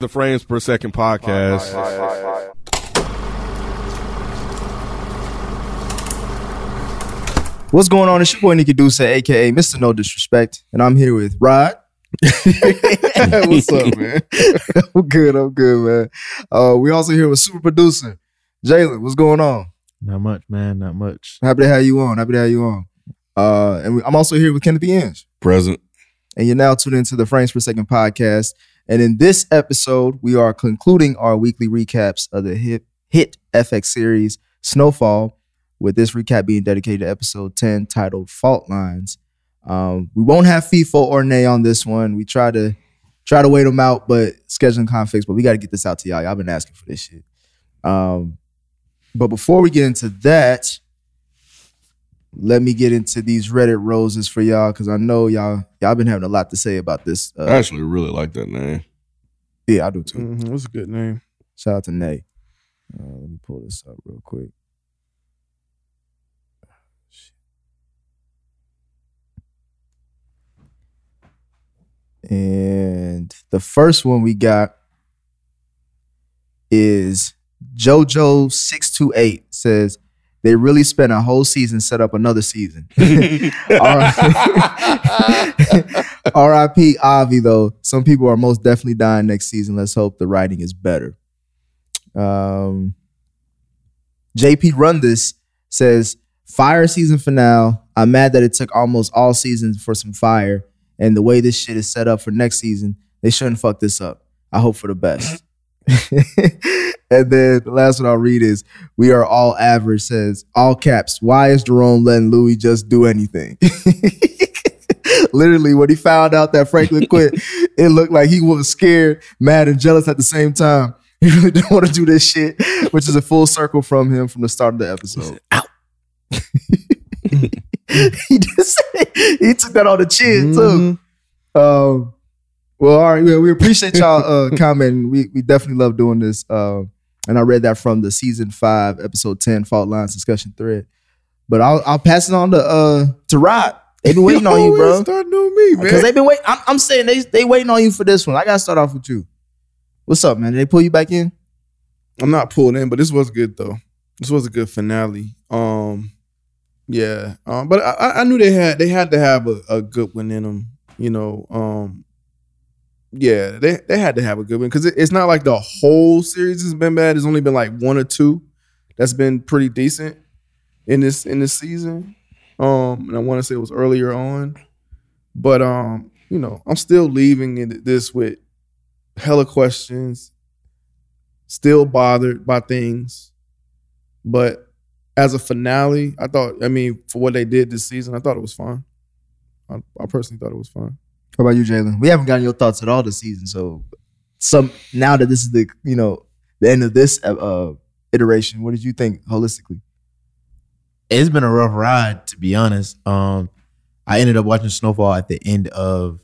The Frames Per Second podcast. What's going on? It's your boy Nikki Duce, aka Mr. No Disrespect, and I'm here with Rod. What's up, man? I'm good. I'm good, man. Uh, we also here with super producer Jalen. What's going on? Not much, man. Not much. Happy to have you on. Happy to have you on. Uh, and we, I'm also here with Kenneth Inge, Present. and you're now tuned into the Frames Per Second podcast. And in this episode, we are concluding our weekly recaps of the hit hit FX series Snowfall. With this recap being dedicated to episode 10, titled Fault Lines. Um, we won't have FIFO or Nay on this one. We try to try to wait them out, but scheduling conflicts. But we got to get this out to y'all. Y'all been asking for this shit. Um, but before we get into that, let me get into these Reddit roses for y'all because I know y'all y'all been having a lot to say about this. Uh, I actually really like that name. yeah, I do too. Mhm, What's a good name? Shout out to Nay. Uh, let me pull this up real quick. And the first one we got is JoJo628 says they really spent a whole season set up another season. R.I.P. Avi though. Some people are most definitely dying next season. Let's hope the writing is better. Um, JP Run This says fire season finale. I'm mad that it took almost all seasons for some fire, and the way this shit is set up for next season, they shouldn't fuck this up. I hope for the best. and then the last one I'll read is we are all average says all caps. Why is Jerome letting Louis just do anything? Literally, when he found out that Franklin quit, it looked like he was scared, mad, and jealous at the same time. He really didn't want to do this shit, which is a full circle from him from the start of the episode. Out. he just he took that on the chin too. Um, well, all right. Well, we appreciate y'all uh, commenting. We we definitely love doing this. Uh, and I read that from the season five, episode ten, fault lines discussion thread. But I'll I'll pass it on to uh to Rod. They've been waiting on you, bro. Starting on me, man. Because they've been waiting. I'm, I'm saying they they waiting on you for this one. I gotta start off with you. What's up, man? Did they pull you back in? I'm not pulled in, but this was good though. This was a good finale. Um, yeah. Um, but I- I, I knew they had they had to have a, a good one in them. You know. Um, yeah, they they had to have a good one because it, it's not like the whole series has been bad. It's only been like one or two that's been pretty decent in this in this season. Um, and I want to say it was earlier on, but um, you know, I'm still leaving this with hella questions, still bothered by things, but as a finale, I thought. I mean, for what they did this season, I thought it was fine. I, I personally thought it was fine. How about you, Jalen? We haven't gotten your thoughts at all this season. So, some now that this is the you know the end of this uh, uh iteration, what did you think holistically? It's been a rough ride, to be honest. Um, I ended up watching Snowfall at the end of,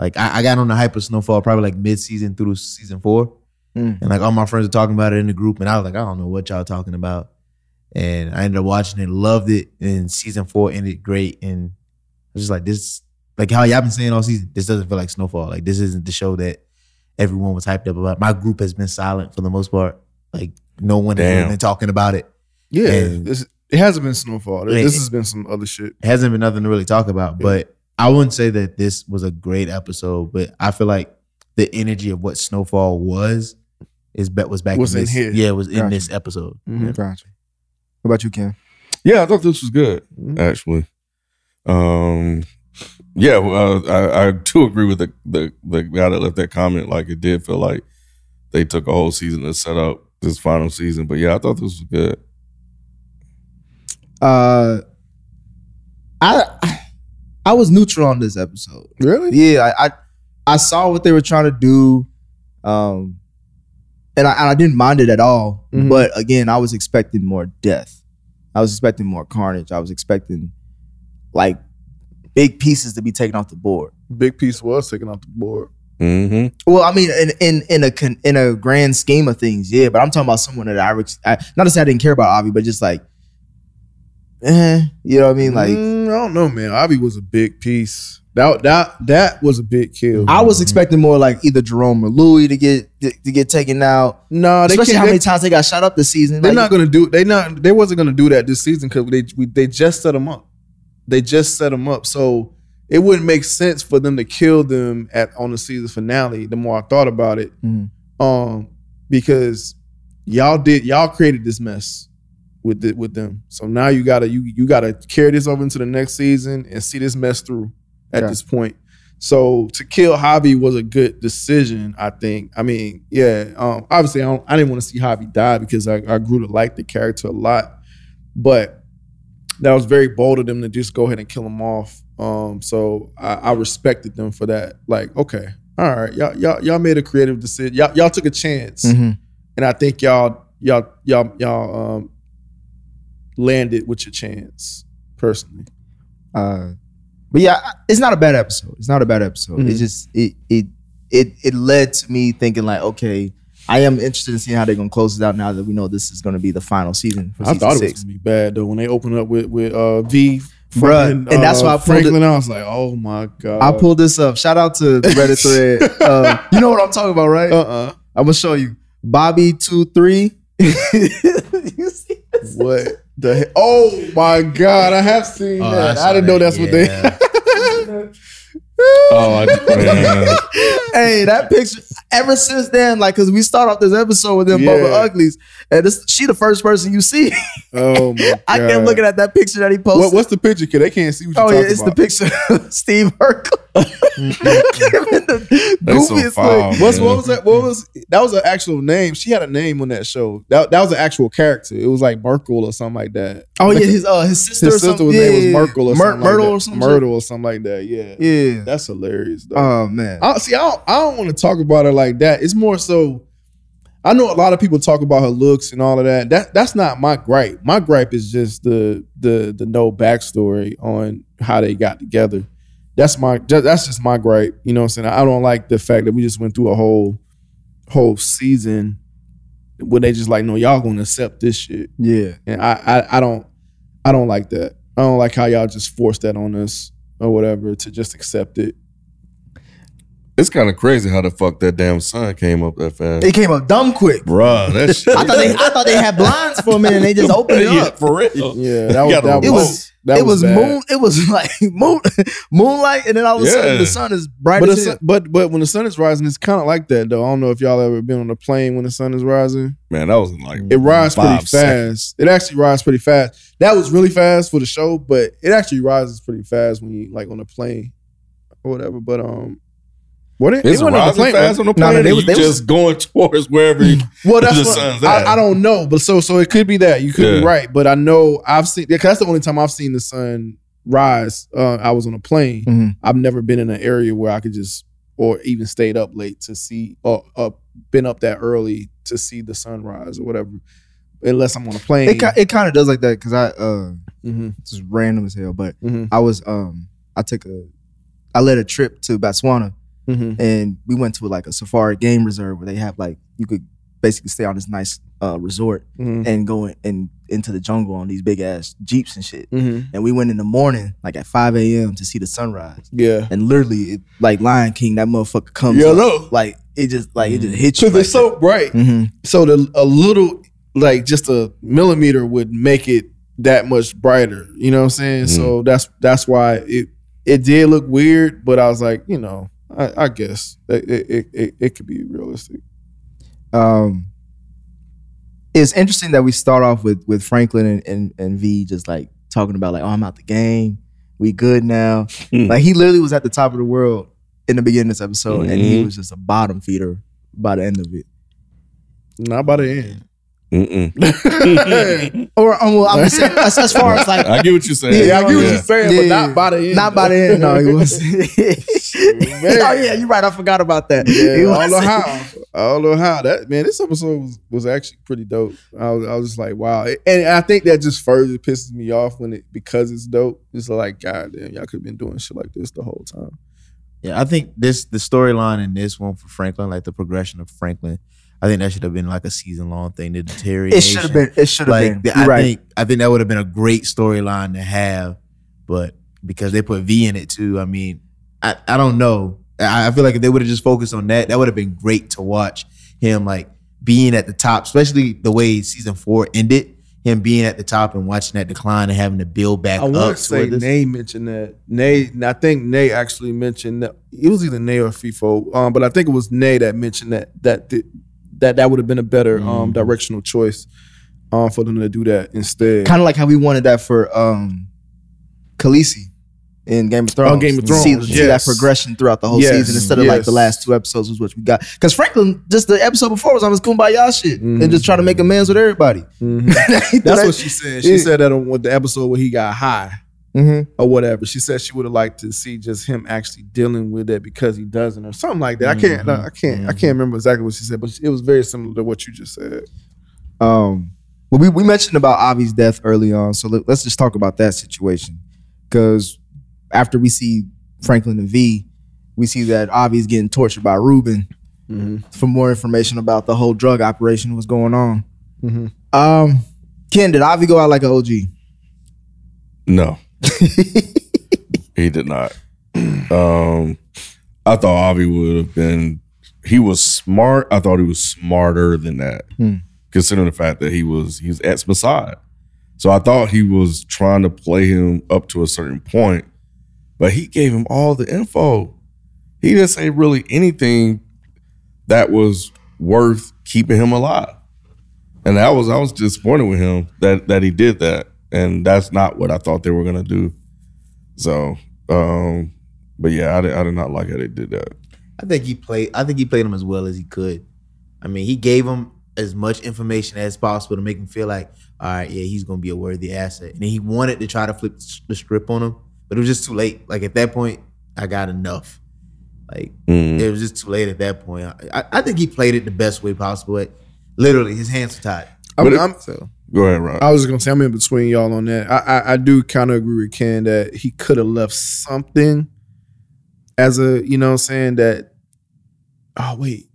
like, I, I got on the hype of Snowfall probably like mid season through season four, Mm. and like all my friends are talking about it in the group, and I was like, I don't know what y'all talking about, and I ended up watching it, loved it, and season four ended great, and I was just like, this, like how y'all been saying all season, this doesn't feel like Snowfall. Like this isn't the show that everyone was hyped up about. My group has been silent for the most part. Like no one has Damn. really been talking about it. Yeah, And- this, it hasn't been snowfall. Yeah. This has been some other shit. It hasn't been nothing to really talk about. But I wouldn't say that this was a great episode, but I feel like the energy of what Snowfall was is bet was back Was in in this. here. Yeah, it was in this episode. Mhm. Gotcha. What about you, Ken? Yeah, I thought this was good, Mhm. actually. Um, yeah, well, I, I do agree with the, the the guy that left that comment. Like, it did feel like they took a whole season to set up this final season. But yeah, I thought this was good. Uh, I I was neutral on this episode. Really? Yeah, I I, I saw what they were trying to do, um, and I, and I didn't mind it at all. Mhm. But again, I was expecting more death. I was expecting more carnage. I was expecting like big pieces to be taken off the board. Big piece was taken off the board. Mm-hmm. Well, I mean, in in in a con, in a grand scheme of things, yeah. But I'm talking about someone that I, re- I not to say I didn't care about Avi, but just like, eh, you know what I mean? Like, Mm, I don't know, man. Avi was a big piece. That that that was a big kill. I was expecting more like either Jerome or Louis to get to get taken out. no, they Especially how they, many times they got shot up this season. they're Like, not gonna do. They not. They wasn't gonna do that this season because they we, they just set them up. They just set them up. So it wouldn't make sense for them to kill them at on the season finale. The more I thought about it, Mhm. um, because y'all did y'all created this mess with the, with them. So now you gotta you you gotta carry this over into the next season and see this mess through at Yeah. this point. So to kill Javi was a good decision, I think. I mean, yeah, um, obviously I, don't, I didn't want to see Javi die because I, I grew to like the character a lot, but that was very bold of them to just go ahead and kill him off. Um, so I, I respected them for that. Like, okay, all right, y'all y'all y'all made a creative decision. Y'all y'all took a chance, Mhm. and I think y'all y'all y'all y'all um, landed with your chance. Personally, Uh, but yeah, it's not a bad episode. It's not a bad episode. It Mhm. just it it it it led to me thinking like, okay, I am interested in seeing how they're gonna close it out now that we know this is gonna be the final season for I season thought it six. was gonna be bad though when they opened up with with uh, V. Bruh, fucking, and that's uh, why I pulled Franklin. I was like, oh my god. I pulled this up. Shout out to the Reddit thread. Uh, you know what I'm talking about, right? Uh uh I'm gonna show you. Bobby two three. you see this? What the? He- oh my god! I have seen Oh, that. saw I didn't know that, that's what they. Oh, I, hey, that picture. Ever since then, like, cause we start off this episode with them Yeah. Bubba Uglies, and this, she the first person you see. Oh my god! I kept looking at that picture that he posted. What, what's the picture? Cause they can't see what you're oh yeah, it's about. the picture of Steve Urkel. The That's so foul. What's what was that? What was that? Was an actual name? She had a name on that show. That that was an actual character. It was like Merkel or something like that. Oh yeah, his uh his sister. His or sister was yeah, name was Merkel or Myr- something Myrtle like or something. Myrtle or something like that. Yeah, Yeah. That's hilarious though. Oh man. I, see, I don't, I don't want to talk about her like that. It's more so. I know a lot of people talk about her looks and all of that. That that's not my gripe. My gripe is just the the the no backstory on how they got together. That's my that's just my gripe. You know what I'm saying? I don't like the fact that we just went through a whole whole season where they just like, no, y'all gonna accept this shit. Yeah. And I, I I don't I don't like that. I don't like how y'all just force that on us or whatever to just accept it. It's kind of crazy how the fuck that damn sun came up that fast. It came up dumb quick. Bruh, that shit. I thought they I thought they had blinds for a minute and they just opened it yeah, up. for real. Yeah, that was gotta that It was, was that it was, bad. moon. It was like moon, moonlight, and then all of a sudden Yeah. the sun is bright But, as sun, but but when the sun is rising, it's kind of like that though. I don't know if y'all ever been on a plane when the sun is rising. Man, that was like It rises pretty five fast. seconds. It actually rises pretty fast. That was really fast for the show, but it actually rises pretty fast when you like on a plane or whatever. But um, what it, It's it wasn't on rising plane, fast on the No, plane. no, they or was- you they was- just going towards wherever. You, Well, that's the what, sun's at. I, I don't know, but so so it could be that you could be Yeah. right, but I know I've seen. Yeah, 'cause that's the only time I've seen the sun rise. Uh, I was on a plane. Mhm. I've never been in an area where I could just or even stayed up late to see or uh, been up that early to see the sunrise or whatever. Unless I'm on a plane. It, it kind of does like that because I uh Mhm, it's just random as hell. But mhm, I was um I took a I led a trip to Botswana mhm. and we went to like a safari game reserve where they have like you could basically stay on this nice uh resort Mhm, and go in, in into the jungle on these big ass jeeps and shit. mhm. And we went in the morning, like at 5 a.m. to see the sunrise. Yeah. And literally, it, like Lion King, that motherfucker comes Yeah, no. Like it just like it just hits you. Because it's so bright. hmm So the a little like just a millimeter would make it that much brighter. You know what I'm saying? So that's that's why it it did look weird, but I was like, you know, I, I guess it it, it it could be realistic. um it's interesting that we start off with with Franklin and, and, and V just like talking about like, oh, I'm out the game. We good now. Hmm. like he literally was at the top of the world in the beginning of this episode, and he Mhm. was just a bottom feeder by the end of it. Not by the end. Mm-mm. Or um, well, I'm just saying, as, as far as like I get what you're saying. Yeah, I get what Yeah. you're saying, but not by the end. not by the end. No, he was. Oh yeah, you're right. I forgot about that. He Yeah, I don't know how. I don't know how that man. This episode was, was actually pretty dope. I was, I was just like, wow, and I think that just further pisses me off when it because it's dope. It's like, god damn, y'all could have been doing shit like this the whole time. Yeah, I think this the storyline in this one for Franklin, like the progression of Franklin, I think that should have been like a season long thing. The deterioration. It should have been. It should have like been. I right. think I think that would have been a great storyline to have, but because they put V in it too. I mean, I, I don't know. I, I feel like if they would have just focused on that, that would have been great to watch him like being at the top, especially the way season four ended. Him being at the top and watching that decline and having to build back I up. want to say. Nay mentioned that. Nay, I think Nay actually mentioned that it was either Nay or FIFO, um, but I think it was Nay that mentioned that that that that, that would have been a better um, Mm-hmm. directional choice um, for them to do that instead. Kind of like how we wanted that for um Khaleesi in Game of Thrones. Game of To See, Thrones, see that progression throughout the whole Yes, season instead of like the last two episodes was what we got. Because Franklin, just the episode before was on his kumbaya shit and just trying to make amends with everybody. Mhm. That's what she said. She Yeah. said that on with the episode where he got high Mm-hmm. or whatever. She said she would have liked to see just him actually dealing with it because he doesn't or something like that. I can't. I can't. I can't remember exactly what she said, but it was very similar to what you just said. Um, well, we, we mentioned about Avi's death early on, so let, us just talk about that situation. Because after we see Franklin and V, we see that Avi's getting tortured by Ruben for more information about the whole drug operation what's going on. Mhm. Um, Ken, did Avi go out like an OG? No, he did not. Um, I thought Avi would have been. He was smart. I thought he was smarter than that, Hmm. considering the fact that he was he was at Mossad. So I thought he was trying to play him up to a certain point, but he gave him all the info. He didn't say really anything that was worth keeping him alive. And that was I was disappointed with him that that he did that. And that's not what I thought they were gonna do. So um but yeah, I did, I did not like how they did that. I think he played. I think he played him as well as he could. I mean, he gave him as much information as possible to make him feel like, all right, yeah, he's gonna be a worthy asset. And he wanted to try to flip the script on him, but it was just too late. Like at that point, I got enough. Like Mm. it was just too late at that point. I, I think he played it the best way possible. Like, literally, his hands were tied. I'm, But it- I'm, So Go ahead, Ron. I was just gonna say I'm in between y'all on that. I I, I do kind of agree with Ken that he could have left something as a you know I'm saying that. Oh wait,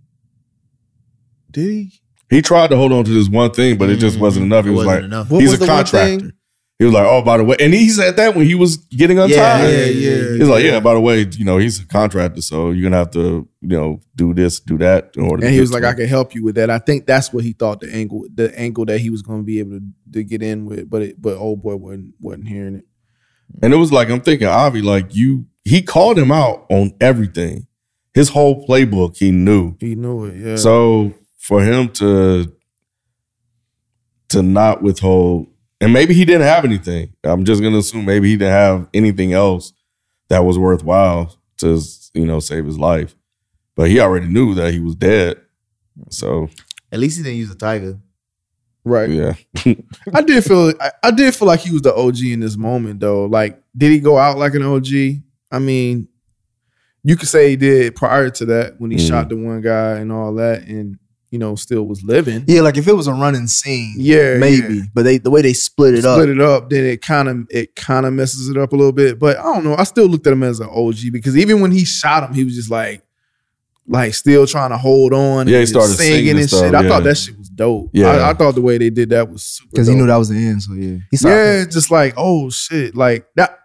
did he? He tried to hold on to this one thing, but it just wasn't mm-hmm. enough. He It was wasn't like, enough. What he's was a the one contractor. thing? He was like, oh, by the way, and he said that when he was getting untied. Yeah, yeah, yeah. He's like, yeah, by the way, you know, he's a contractor, so you're gonna have to, you know, do this, do that in order. to And he was like, it. I can help you with that. I think that's what he thought the angle, the angle that he was going to be able to, to get in with, but it, but old boy wasn't wasn't hearing it. And it was like, I'm thinking, Avi, like you, he called him out on everything. His whole playbook, he knew. He knew it. Yeah. So for him to to not withhold, and maybe he didn't have anything. I'm just gonna assume maybe he didn't have anything else that was worthwhile to you know save his life. But he already knew that he was dead. So at least he didn't use a tiger. right. yeah, I did feel I, I did feel like he was the OG in this moment though. Like, did he go out like an OG? I mean, you could say he did prior to that when he Mhm. shot the one guy and all that, and you know still was living. Yeah, like if it was a running scene, Yeah, maybe. yeah. But they the way they split it Split up, it up, then it kind of it kind of messes it up a little bit. But I don't know. I still looked at him as an OG because even when he shot him, he was just like. Like still trying to hold on, Yeah, he and just started singing and and stuff, shit. I thought that shit was dope. Yeah. I, I thought the way they did that was super. because he knew that was the end. So yeah, he saw yeah, just like oh shit, like that.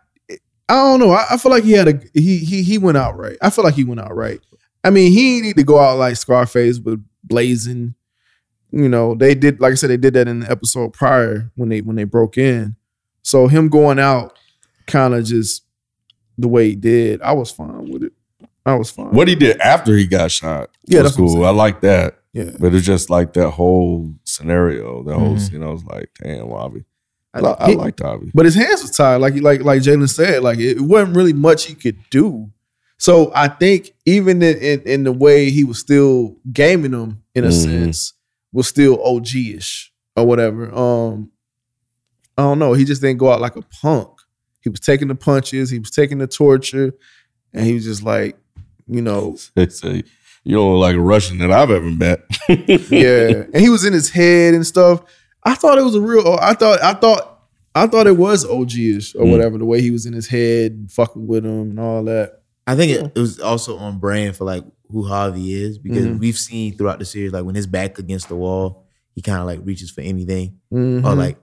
I don't know. I, I feel like he had a he he he went out right. I feel like he went out right. I mean, he didn't need to go out like Scarface, but blazing. You know, they did like I said, they did that in the episode prior when they when they broke in. So him going out, kind of just the way he did, I was fine with it. I was fine. what he did after he got shot, Yeah, was that's cool. I like that. Yeah, But it's just like that whole scenario, that whole Mhm. you know, it's like, damn, Avi. I, I- I he- liked Avi. but his hands was tied, like like like Jalen said, like it, it wasn't really much he could do. So I think even in, in, in the way he was still gaming them in a Mhm. sense was still OG-ish or whatever. Um, I don't know. He just didn't go out like a punk. He was taking the punches, he was taking the torture, and he was just like, you know, you don't like a Russian that I've ever met. yeah. And he was in his head and stuff. I thought it was a real. I thought. I thought. I thought it was OG-ish or Mm. whatever. The way he was in his head, fucking with him and all that. I think it, it was also on brand for like who Harvey is because Mhm. we've seen throughout the series, like when his back against the wall, he kind of like reaches for anything. Mhm. Or like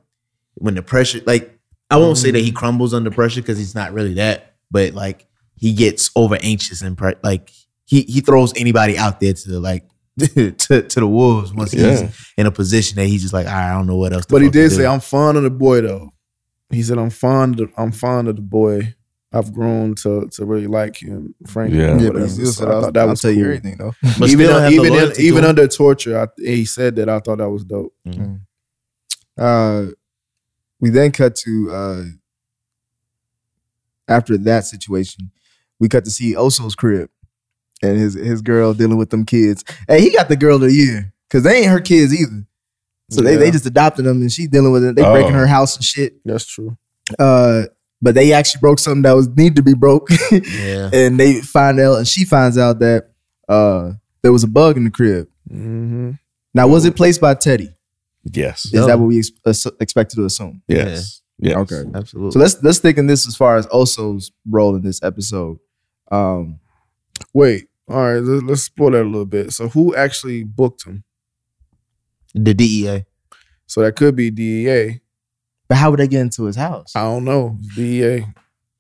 when the pressure, like I won't say that he crumbles under pressure because he's not really that, but like he gets over anxious and pre- like he he throws anybody out there to like to to the wolves once Yeah. he's in a position that he's just like, "All right, I don't know what else. to But he did do." say, "I'm fond of the boy, though." He said, "I'm fond. Of, I'm fond of the boy. I've grown to to really like him, frankly." Yeah. Yeah, but he still said, I I'll, thought that I'll was tell you cool. everything though. But even still have the even in- loyalty to even under torture, I, he said that. I thought that was dope. Uh, we then cut to uh, after that situation, we cut to see Oso's crib and his his girl dealing with them kids. Hey, he got the girl of the year because they ain't her kids either. So they, they just adopted them and she's dealing with it. They breaking Oh. her house and shit. That's true. Uh, but they actually broke something that was need to be broke, yeah, and they find out and she finds out that uh there was a bug in the crib. hmm Now, was it placed by Teddy? Yes. Is No. that what we ex- ass- expected to assume? Yes. Yes. Okay. absolutely. So let's let's think in this as far as Oso's role in this episode. Um, Wait. All right. Let, let's spoil that a little bit. So who actually booked him? the E DEA. So that could be DEA. But how would they get into his house? I don't know. DEA.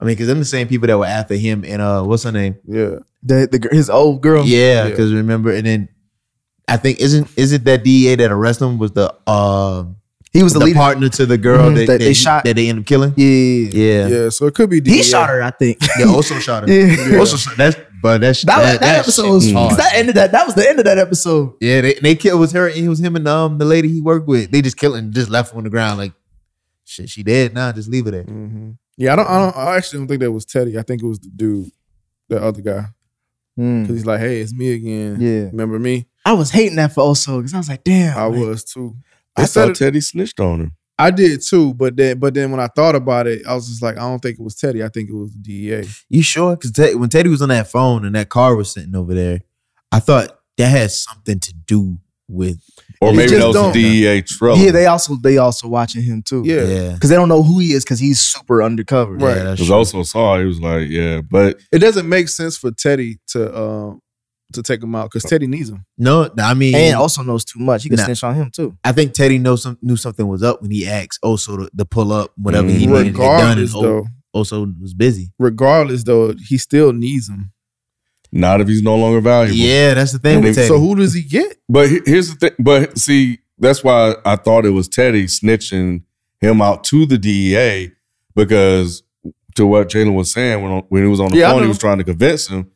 I mean, because them the same people that were after him and uh, what's her name? Yeah. The, the his old girl. Yeah, Yeah. because remember, and then I think isn't is it that DEA that arrested him was the uh he was the, the, leader. partner to the girl Mhm, that, that they he- shot. that they ended up killing? Yeah. Yeah, Yeah. So it could be DEA. he shot her. I think. Yeah, also shot her. Yeah. Also, shot- that's but that's That, that, that episode shit was hard. 'cause that ended that that was the end of that episode. Yeah, they, they killed was her. It was him and um the lady he worked with. They just killed and just left her on the ground like shit. She dead now. just leave her there. hmm Yeah. I don't. I don't. I actually don't think that was Teddy. I think it was the dude, the other guy, Mm. because he's like, "Hey, it's me again. Yeah, Remember me? I was hating that for Oso because I was like, damn. I like, was too. I They said thought it- Teddy snitched on him. I did too, but then but then when I thought about it, I was just like, I don't think it was Teddy. I think it was the DEA. You sure? Because when Teddy was on that phone and that car was sitting over there, I thought that had something to do with Or maybe just that was don't. the DEA trouble. Yeah, they also they also watching him too. Yeah. yeah. because they don't know who he is because he's super undercover. Right. Yeah, Because true. also saw he was like, yeah, but It doesn't make sense for Teddy to um to take him out because Teddy needs him. no, I mean, and Oso knows too much. He can Nah. snitch on him too. I think Teddy knows some, knew something was up when he asked also to, to pull up whatever he Mhm. needed to get done, and though, O- Oso was busy. regardless though, he still needs him. Not if he's no longer valuable. Yeah, that's the thing with if- Teddy. So who does he get? But here's the thing. But see, that's why I thought it was Teddy snitching him out to the DEA because to what Jalen was saying when when he was on the Yeah, phone, he was trying to convince him.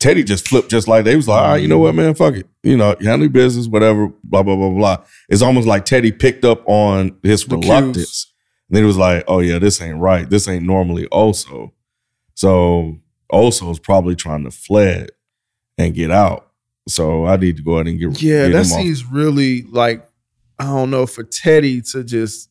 Teddy just flipped just like they was like, all right, you know what, man, fuck it. You know, you handle your business, whatever, blah, blah, blah, blah. It's almost like Teddy picked up on his The reluctance. cues. And then he was like, oh yeah, this ain't right. This ain't normally Oso. So Oso's probably trying to fled and get out. So I need to go ahead and get rid. Yeah, get that him off. seems really like I don't know for Teddy to just.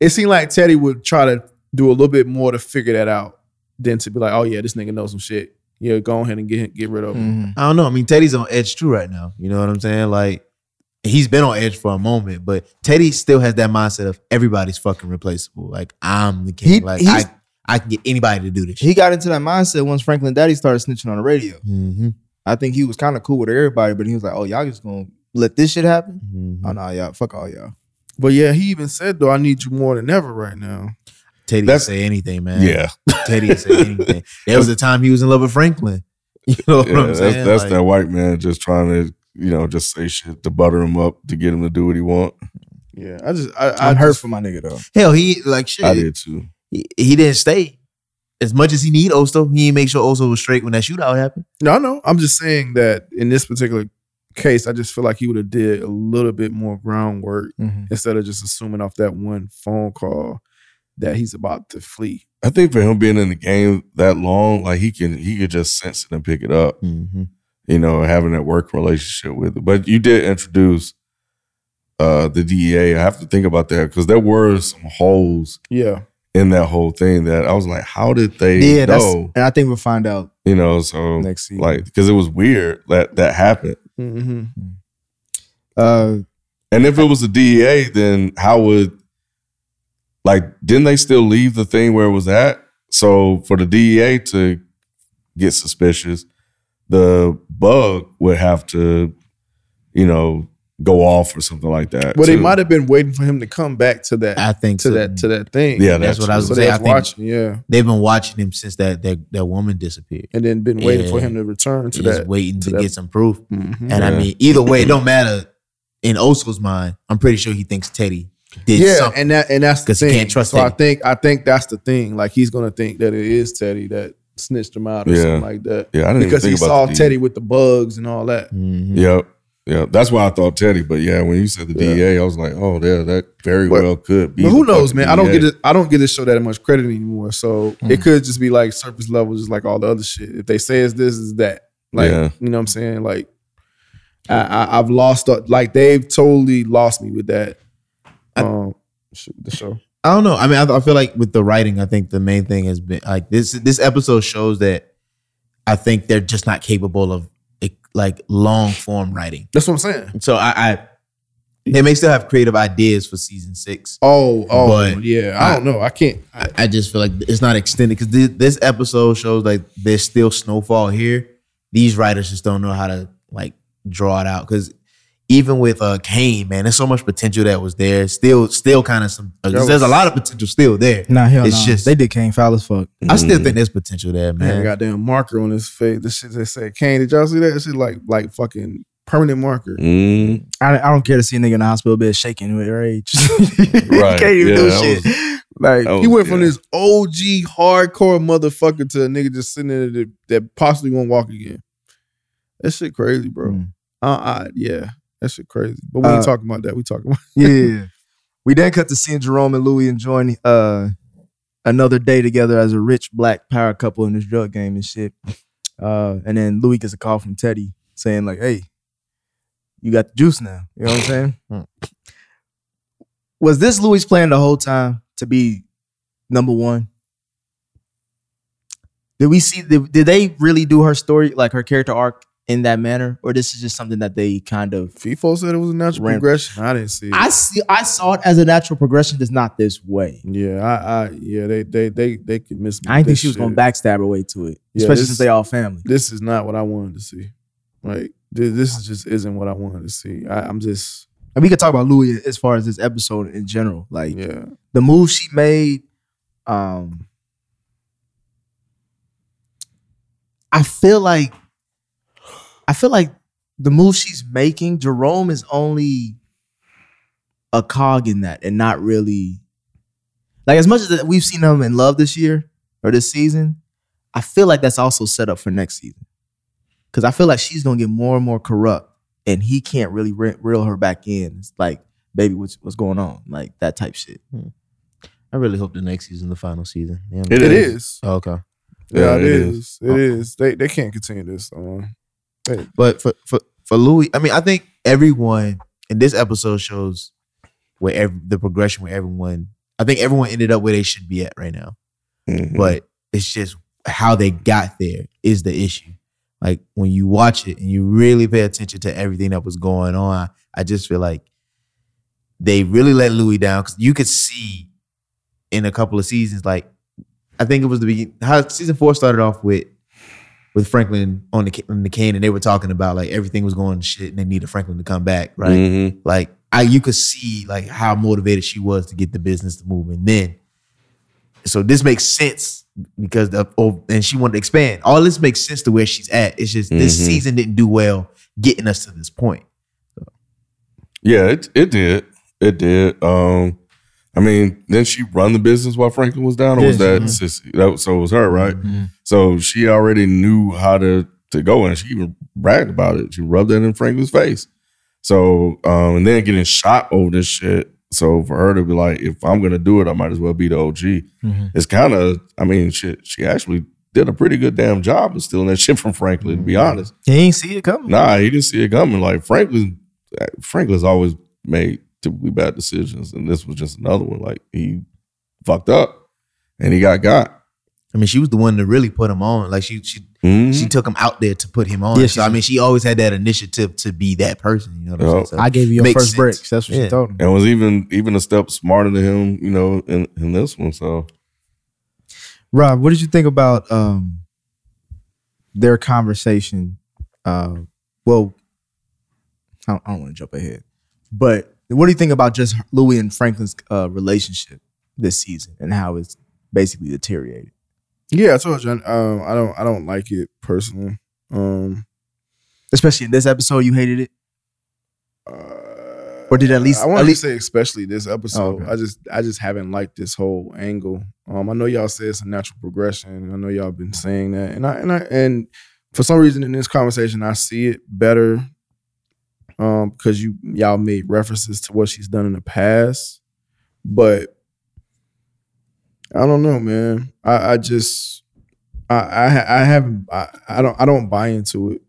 It seemed like Teddy would try to do a little bit more to figure that out than to be like, oh yeah, this nigga knows some shit. Yeah, go ahead and get get rid of him. Mhm. I don't know. I mean, Teddy's on edge too right now. You know what I'm saying? Like he's been on edge for a moment, but Teddy still has that mindset of everybody's fucking replaceable. Like I'm the king. He- like he's- I, I can get anybody to do this. He got into that mindset once Franklin Daddy started snitching on the radio. Mm-hmm. I think he was kind of cool with everybody, but he was like, "Oh, y'all just gonna let this shit happen? Mm-hmm. Oh no, y'all, fuck all y'all." But yeah, he even said though, I need you more than ever right now. Teddy That's- would say anything, man. Yeah. Teddy would say anything. There was a time he was in love with Franklin. You know what Yeah, I'm that's, saying? that's Like, that white man just trying to, you know, just say shit to butter him up to get him to do what he want. Yeah, I just I, I I'm hurt just- for my nigga though. hell, he like shit. I did too. He, he didn't stay. As much as he need Oso, he didn't make sure Oso was straight when that shootout happened. No, no. I'm just saying that in this particular case, I just feel like he would have did a little bit more groundwork Mhm. instead of just assuming off that one phone call that he's about to flee. I think for him being in the game that long, like he can he could just sense it and pick it up. Mm-hmm. You know, having that work relationship with it. But you did introduce uh the DEA. I have to think about that because there were some holes Yeah. In that whole thing that I was like, how did they Yeah, that's, know? and I think we'll find out You know, so next season. like because it was weird that that happened. Mm-hmm. uh, And if it was the DEA, then how would like didn't they still leave the thing where it was at? So for the DEA to get suspicious, the bug would have to, you know, go off or something like that. Well, they might have been waiting for him to come back to that I think to so. that to that thing. Yeah, That's what I was so saying. they I was think watching. Yeah, they've been watching him since that that, that woman disappeared. and then been waiting for him to return to that. Just that. waiting to, to that- get some proof. Mhm. And I mean, either way, it don't matter. In Oso's mind, I'm pretty sure he thinks Teddy did yeah, something. and that and that's the 'Cause he thing. can't trust so I think I think that's the thing. Like he's gonna think that it is Teddy that snitched him out or Yeah. something like that. Yeah, I didn't because even he think saw about the Teddy with the bugs and all that. Mhm. Yep. Yeah, that's why I thought Teddy. But yeah, when you said the Yeah. DEA, I was like, oh, yeah, that very But- well could be. But who knows, fucking man? I don't get it. I don't get this show that much credit anymore. So Hmm. it could just be like surface level, just like all the other shit. If they say it's this, is that. Like Yeah. you know what I'm saying? Like I, I I've lost like they've totally lost me with that. Um, sh- the show. I don't know. I mean, I, I feel like with the writing, I think the main thing has been like this. This episode shows that I think they're just not capable of like long form writing. That's what I'm saying. So I, I they may still have creative ideas for season six. Oh, oh, yeah. I, I- don't know. I can't. I, I just feel like it's not extended because this, this episode shows like there's still snowfall here. These writers just don't know how to like draw it out because even with uh Kane, man, there's so much potential that was there. Still, still kind of some. That there's was- a lot of potential still there. Nah, hell It's no. just- they did Kane foul as fuck. I still Mhm. think there's potential there, Man, man. goddamn marker on his face. This shit they said, Kane, did y'all see that? That shit like like fucking permanent marker. Mm, I, I don't care to see a nigga in the hospital bed shaking with rage. Right. Can't even Yeah, do shit. was- like that He was- went from this OG hardcore motherfucker to a nigga just sitting there that, that possibly won't walk again. That shit crazy, bro. Mm. Uh, uh, yeah, that shit crazy. But we ain't Uh, talking about that. We talking about yeah. We then cut to seeing Jerome and Louis enjoying uh, another day together as a rich black power couple in this drug game and shit. Uh, and then Louis gets a call from Teddy saying like, "Hey, you got the juice now." You know what I'm saying? Hmm. Was this Louis' plan the whole time to be number one? Did we see? Did, did they really do her story, like her character arc, in that manner, or this is just something that they kind of FIFO said it was a natural Ram- progression. I didn't see it. I see. I saw it as a natural progression, just not this way. yeah, I, I, yeah, they, they, they, they could miss. I didn't think she was gonna backstab her way to it, Yeah, especially this- since they all family. This is not what I wanted to see. Like this, this is just isn't what I wanted to see. I, I'm just, And we could talk about Louis as far as this episode in general, like yeah. the move she made. Um, I feel like, I feel like the move she's making, Jerome is only a cog in that, and not really like as much as we've seen them in love this year or this season. I feel like that's also set up for next season because I feel like she's gonna get more and more corrupt, and he can't really re- reel her back in. It's like, baby, what's what's going on? Like that type shit. I really hope the next season, the final season. Yeah, It It is. is. Oh, okay. Yeah, Yeah, it it is. is. It is. They they can't continue this. Uh, But for for for Louis, I mean, I think everyone in this episode shows where ev- the progression where everyone. I think everyone ended up where they should be at right now. mhm. But it's just how they got there is the issue. Like when you watch it and you really pay attention to everything that was going on, I just feel like they really let Louis down because you could see in a couple of seasons, like I think it was the beginning. How season four started off with with Franklin on the on the cane, and they were talking about like everything was going shit, and they needed Franklin to come back, right? Mhm. Like I, you could see like how motivated she was to get the business to move, and then so this makes sense because the oh, and she wanted to expand. All this makes sense to where she's at. It's just this Mhm. season didn't do well getting us to this point. Yeah, it it did. It did. Um, I mean, then she run the business while Franklin was down, or was that Cissy? That was, so it was her, right? Mm-hmm. So she already knew how to to go, and she even bragged about it. She rubbed that in Franklin's face. So, um, and then getting shot over this shit. So for her to be like, if I'm gonna do it, I might as well be the OG. Mm-hmm. It's kind of, I mean, shit. She actually did a pretty good damn job of stealing that shit from Franklin. To be honest, He ain't see it coming. Nah, he didn't see it coming. Like Franklin, Franklin's always made typically bad decisions, and this was just another one. Like he fucked up, and he got got. I mean, she was the one to really put him on. Like she she Mhm. she took him out there to put him on. Yeah, so I mean, she always had that initiative to be that person. You know what I'm Yup. saying? So I gave you your first sense. bricks. That's what Yeah. she told him. and was even even a step smarter than him, you know, in, in this one. So Rob, what did you think about um their conversation? Uh, well, I don't, I don't want to jump ahead. But what do you think about just Louis and Franklin's uh, relationship this season and how it's basically deteriorated? Yeah, I told you. Um, I don't. I don't like it personally. Um, Especially in this episode, you hated it. Or did at least- I want to say especially this episode. okay. I just I just haven't liked this whole angle. Um, I know y'all say it's a natural progression. I know y'all been saying that, and I and I and for some reason in this conversation I see it better. Um, because you y'all made references to what she's done in the past, but I don't know, man. I I just I I, I haven't I, I don't I don't buy into it.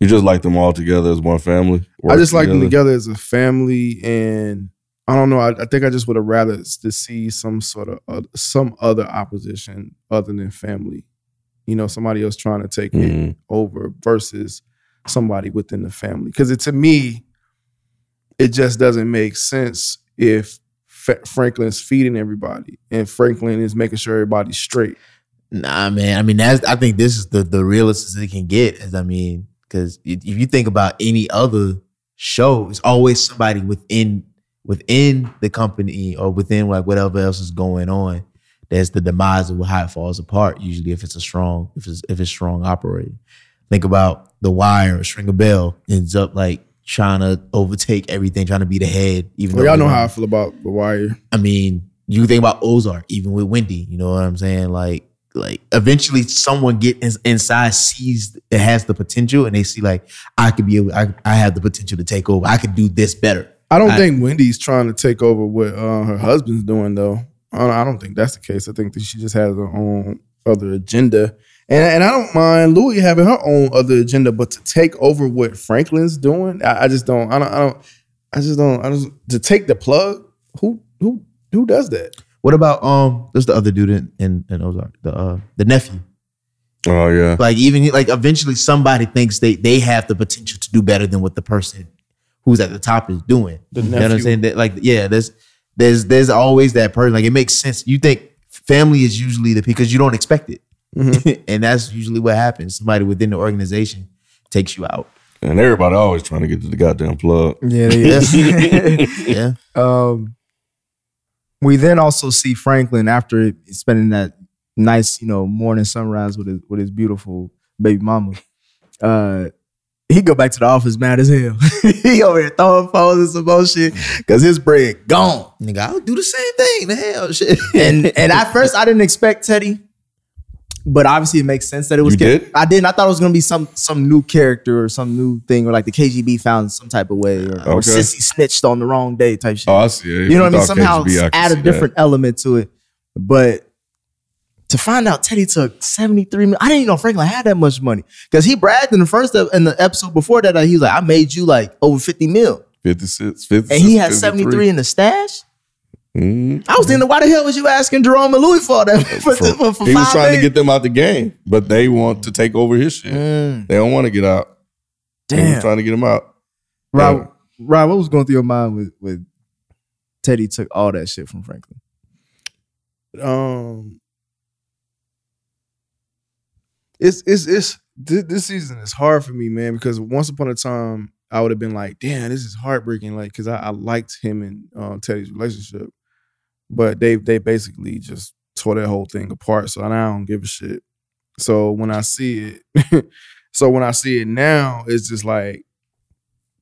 You just like them all together as one family. I just like them together as a family, and I don't know. I, I think I just would have rather to see some sort of uh, some other opposition other than family. You know, somebody else trying to take it Mhm. over versus somebody within the family. Because to me, it just doesn't make sense if Franklin's feeding everybody and Franklin is making sure everybody's straight. Nah, man. I mean, that's. I think this is the the realest it can get. Is I mean, because if you think about any other show, it's always somebody within within the company or within like whatever else is going on. That's the demise of how it falls apart. Usually, if it's a strong, if it's if it's strong operating. Think about the Wire or Stringer Bell ends up like trying to overtake everything, trying to be the head. Even Well, y'all know how I feel about The Wire. I mean, you think about Ozark, even with Wendy, you know what I'm saying? Like, like eventually someone get in, inside sees it has the potential and they see like I could be able, I, I have the potential to take over. I could do this better. I don't I- think Wendy's trying to take over what uh, her husband's doing, though. I don't, I don't think that's the case. I think that she just has her own other agenda, and and I don't mind Louis having her own other agenda, but to take over what Franklin's doing, I, I just don't. I don't. I don't. I just don't. I just to take the plug. Who who who does that? What about um? There's the other dude in in, in Ozark, the uh the nephew. Oh yeah. Like even like eventually somebody thinks they they have the potential to do better than what the person who's at the top is doing. The nephew. You know what I'm saying? That like yeah, there's there's there's always that person. Like it makes sense. You think family is usually the because you don't expect it, Mm-hmm. and that's usually what happens. Somebody within the organization takes you out. And everybody always trying to get to the goddamn plug. Yeah, yeah. Yeah, Um, we then also see Franklin after spending that nice, you know, morning sunrise with his with his beautiful baby mama. Uh, he go back to the office mad as hell. he over here throwing phones and some bullshit because his bread gone. nigga, I'll do the same thing. The hell, shit. And and at first I didn't expect Teddy, but obviously it makes sense that it was. You did? I didn't. I thought it was gonna be some some new character or some new thing, or like the KGB found some type of way, or, or Cissy snitched on the wrong day type shit. Oh, I see. it. You know what I mean? Somehow KGB, I add a different element to it. But to find out Teddy took 73 million, I didn't even know Franklin had that much money. Because he bragged in the first ep- in the episode before that, that he was like, I made you like over 50 mil. that. 56, 56, And he had 73 in the stash. Mhm. I was thinking, why the hell was you asking Jerome and Louis for that? For, For- for, for he was five trying to get them out the game, but they want to take over his shit. Mm, They don't want to get out. He was damn. trying to get him out. Rob, Rob, what was going through your mind with, with Teddy took all that shit from Franklin? Um, it's it's it's this, this season is hard for me, man, because once upon a time I would have been like, damn, this is heartbreaking, like because I, I liked him and uh, Teddy's relationship, but they they basically just tore that whole thing apart. So now I don't give a shit. So when I see it, so when I see it now, it's just like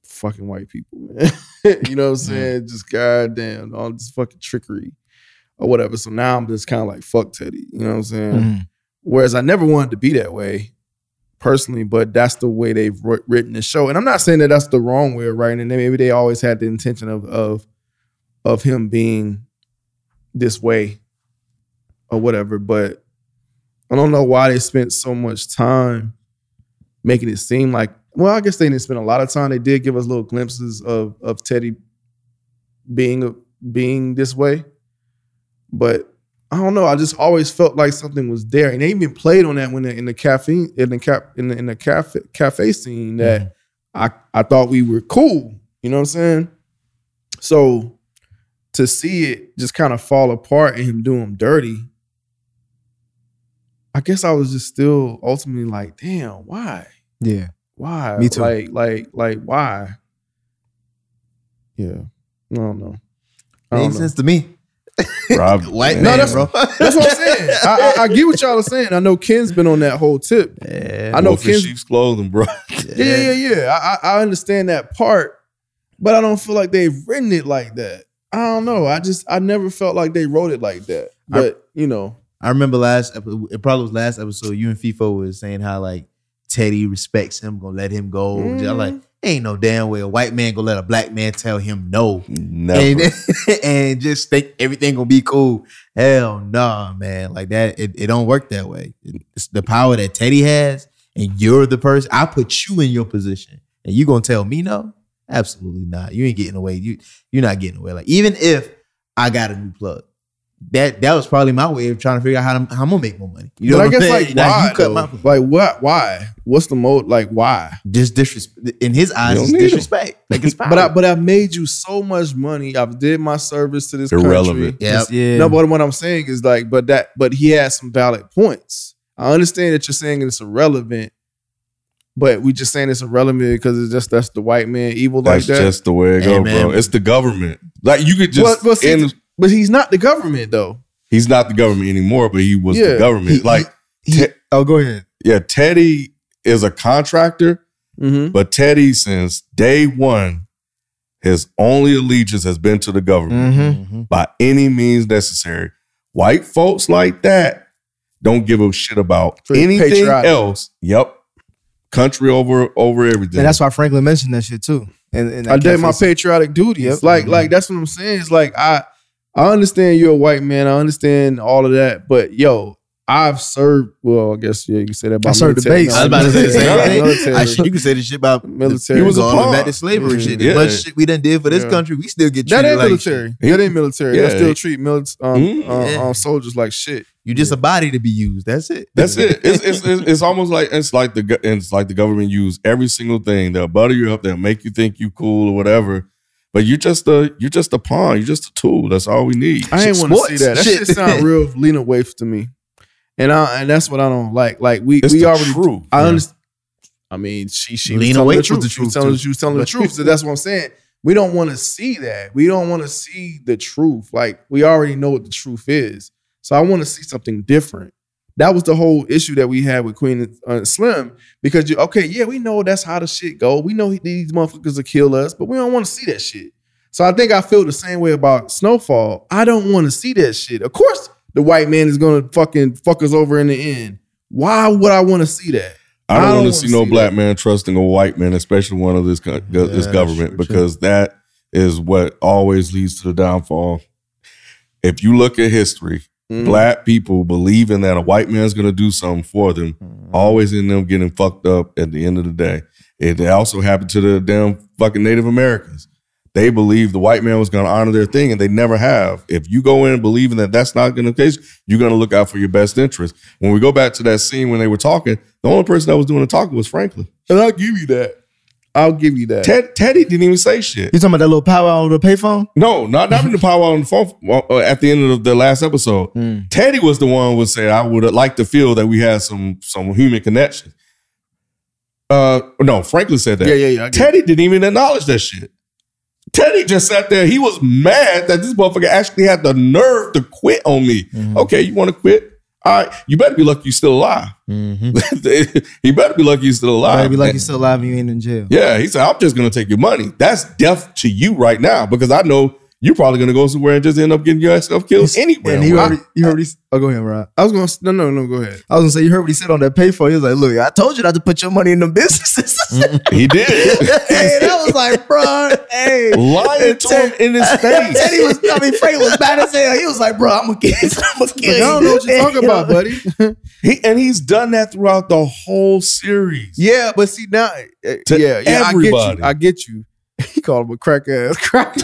fucking white people, man. you know what I'm saying? Just goddamn all this fucking trickery or whatever. So now I'm just kind of like fuck Teddy. You know what I'm saying? Mm. Whereas I never wanted to be that way personally, but that's the way they've written the show. And I'm not saying that that's the wrong way of writing it. Maybe they always had the intention of of of him being this way or whatever. But I don't know why they spent so much time making it seem like. Well, I guess they didn't spend a lot of time. They did give us little glimpses of of Teddy being being this way, but I don't know. I just always felt like something was there, and they even played on that when in the caffeine in the cap in the, in the cafe cafe scene that mm-hmm. I I thought we were cool. You know what I'm saying? So to see it just kind of fall apart and him do him dirty, I guess I was just still ultimately like, damn, why? Yeah. Why? Me too. Like, like, like, why? Yeah, I don't know. I don't Makes know. sense to me. Rob, White man. No, that's bro. that's what I'm saying. I, I, I get what y'all are saying. I know Ken's been on that whole tip. Yeah. I know Ken's sheep's clothing, bro. Yeah, yeah, yeah. yeah. I, I I understand that part, but I don't feel like they've written it like that. I don't know. I just I never felt like they wrote it like that. But you know, I remember last it probably was last episode, you and FIFO was saying how like Teddy respects him, gonna let him go. I'm Mhm. like, ain't no damn way a white man gonna let a black man tell him no. Never. And, and just think everything gonna be cool. Hell nah, man. Like that, it, it don't work that way. It's the power that Teddy has, and you're the person. I put you in your position, and you gonna tell me no? Absolutely not. You ain't getting away. You you're not getting away. Like even if I got a new plug, that that was probably my way of trying to figure out how, to, how I'm gonna make more money. You know but I what I'm saying? like Now, why? you cut though? my like what? Why? What's the mode? Like why? just disrespect in his eyes. It's need 'em. disrespect. Like it's power. But I but I've made you so much money. I've did my service to this Irrelevant. country. yeah, yeah. No, but what I'm saying is like, but that but he has some valid points. I understand that you're saying it's irrelevant, but we just saying it's irrelevant because it's just that's the white man evil like That's that. just the way it Hey, goes, bro. It's the government. Like you could just Well, well, see, end- but he's not the government though. he's not the government anymore, but he was Yeah. the government. He- like He- Te- oh, go ahead. yeah, Teddy is a contractor, Mm-hmm. but Teddy since day one, his only allegiance has been to the government Mm-hmm. Mhm. by any means necessary. White folks like that don't give a shit about Very anything patriotic. else. Yep. Country over over everything. And that's why Franklin mentioned that shit too. And, and I did my patriotic duties. Yep. Like, Mhm. like that's what I'm saying. It's like I, I understand you're a white man. I understand all of that. But yo, I've served. Well, I guess yeah, you can say that about I served the military. base. No, I was about to say the same military. thing. I sh- you can say this shit about Military. He He was was a going pawn. back slavery Mhm. shit. Yeah. Much shit we done did for this Yeah. country, we still get treated that ain't like military. shit. That ain't military. Yeah. They still treat milit- um, Mhm. uh, um, soldiers like shit. You just a body to be used. That's it. That's it. It's, it's, it's, it's almost like it's like the it's like the government use every single thing. They'll butter you up. They'll make you think you cool or whatever. But you're just a you're just a pawn. You're just a tool. That's all we need. I ain't want to see that. That Shit. shit sound real Lena Waithe to me, and I and that's what I don't like. Like we It's we the already. truth. I Yeah. understand. I mean, she she Lena was telling Waithe the was truth. the She was truth, telling too. she was telling the truth. So that's what I'm saying. We don't want to see that. We don't want to see the truth. Like we already know what the truth is. So I want to see something different. That was the whole issue that we had with Queen uh, Slim because you okay, yeah, we know that's how the shit go. We know he, these motherfuckers will kill us, but we don't want to see that shit. So I think I feel the same way about Snowfall. I don't want to see that shit. Of course, the white man is gonna fucking fuck us over in the end. Why would I want to see that? I don't don't want wanna see no see black that. man trusting a white man, especially one of this co- go- this Yeah, government, true. because that is what always leads to the downfall. If you look at history, Mhm. black people believing that a white man's going to do something for them, always in them getting fucked up at the end of the day. It also happened to the damn fucking Native Americans. They believe the white man was going to honor their thing, and they never have. If you go in believing that that's not going to be the case, you're going to look out for your best interest. When we go back to that scene when they were talking, the only person that was doing the talking was Franklin. And I'll give you that. I'll give you that. Ted, Teddy didn't even say shit. You talking about that little powwow on the payphone? No, not not even the power on the phone uh, at the end of the last episode. Teddy was the one who would say, "I would like to feel that we had some some human connection." Uh, no, Franklin said that. Yeah, yeah, yeah. I get Teddy didn't even acknowledge that shit. Teddy just sat there. He was mad that this motherfucker actually had the nerve to quit on me. Mm-hmm. Okay, you want to quit? All right, you better be lucky you're still alive. Mm-hmm. he better be lucky you're still alive. I'd be like, you're still alive and you ain't in jail. Yeah, he said, I'm just gonna take your money. That's death to you right now because I know you're probably gonna go somewhere and just end up getting yourself killed anywhere. And he Why? already, you already. Oh, go ahead, Rob. I was gonna no no no go ahead. I was gonna say you heard what he said on that payphone. He was like, "Look, I told you not to put your money in them businesses." Mm-hmm. he did. hey, that was like, bro, hey, Lying to him in his face. Teddy was, I mean, Frank was bad as hell. He was like, bro, I'm gonna get, I'm gonna But kill I don't know what you're talking about, buddy. He, and he's done that throughout the whole series. yeah, but see now, eh, To yeah, yeah, I get you. I get you. He called him a crack ass. Crack